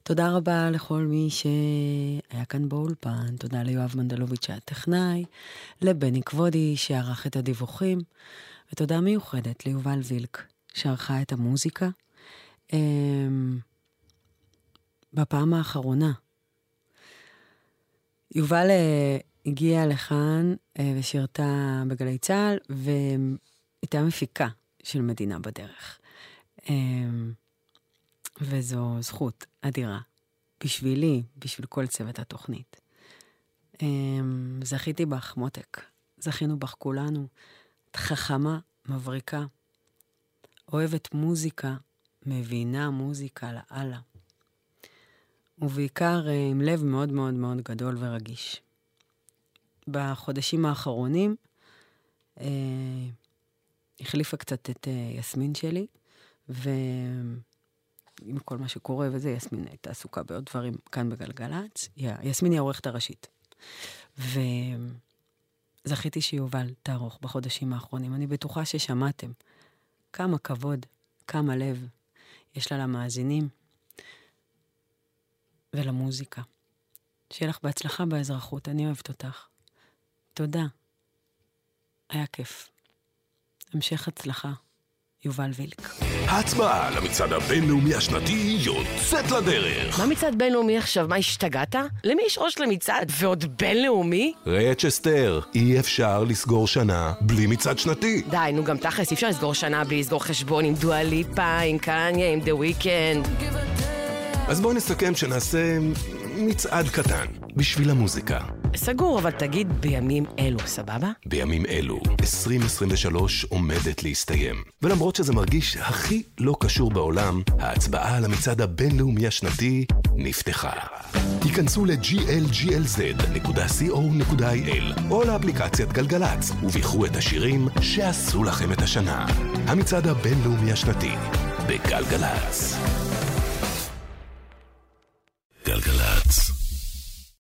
תודה רבה לכל מי שהיה כאן באולפן, תודה ליואב מנדלוביץ' שהיה טכנאי, לבני כבודי שערך את הדיווחים, ותודה מיוחדת ליובל וילק שערכה את המוזיקה. אמ, בפעם האחרונה, יובל אה, הגיעה לכאן אה, ושירתה בגלי צה"ל, והייתה מפיקה של מדינה בדרך. אמ, וזו זכות אדירה בשבילי, בשביל כל צוות התוכנית. אמ, זכיתי בך, מותק. זכינו בך כולנו. את חכמה, מבריקה, אוהבת מוזיקה, מבינה מוזיקה לאללה. ובעיקר אה, עם לב מאוד מאוד מאוד גדול ורגיש. בחודשים האחרונים אה, החליפה קצת את אה, יסמין שלי, ועם כל מה שקורה וזה, יסמין הייתה עסוקה בעוד דברים כאן בגלגלצ. יסמין היא העורכת הראשית. וזכיתי שיובל תערוך בחודשים האחרונים. אני בטוחה ששמעתם כמה כבוד, כמה לב יש לה למאזינים ולמוזיקה. שיהיה לך בהצלחה באזרחות, אני אוהבת אותך. תודה. היה כיף. המשך הצלחה, יובל וילק. ההצבעה למצעד הבינלאומי השנתי יוצאת לדרך. מה מצעד בינלאומי עכשיו? מה, השתגעת? למי יש ראש למצעד? ועוד בינלאומי? שסטר, אי אפשר לסגור שנה בלי מצעד שנתי. די, נו גם תכלס, אי אפשר לסגור שנה בלי לסגור חשבון עם דואליפה, עם קניה, עם דה וויקנד. אז בואו נסכם שנעשה מצעד קטן בשביל המוזיקה. סגור, אבל תגיד בימים אלו, סבבה? בימים אלו, 2023 עומדת להסתיים. ולמרות שזה מרגיש הכי לא קשור בעולם, ההצבעה על המצעד הבינלאומי השנתי נפתחה. היכנסו ל-glglz.co.il או לאפליקציית גלגלצ, ובחרו את השירים שעשו לכם את השנה. המצעד הבינלאומי השנתי, בגלגלצ. גלגלצ.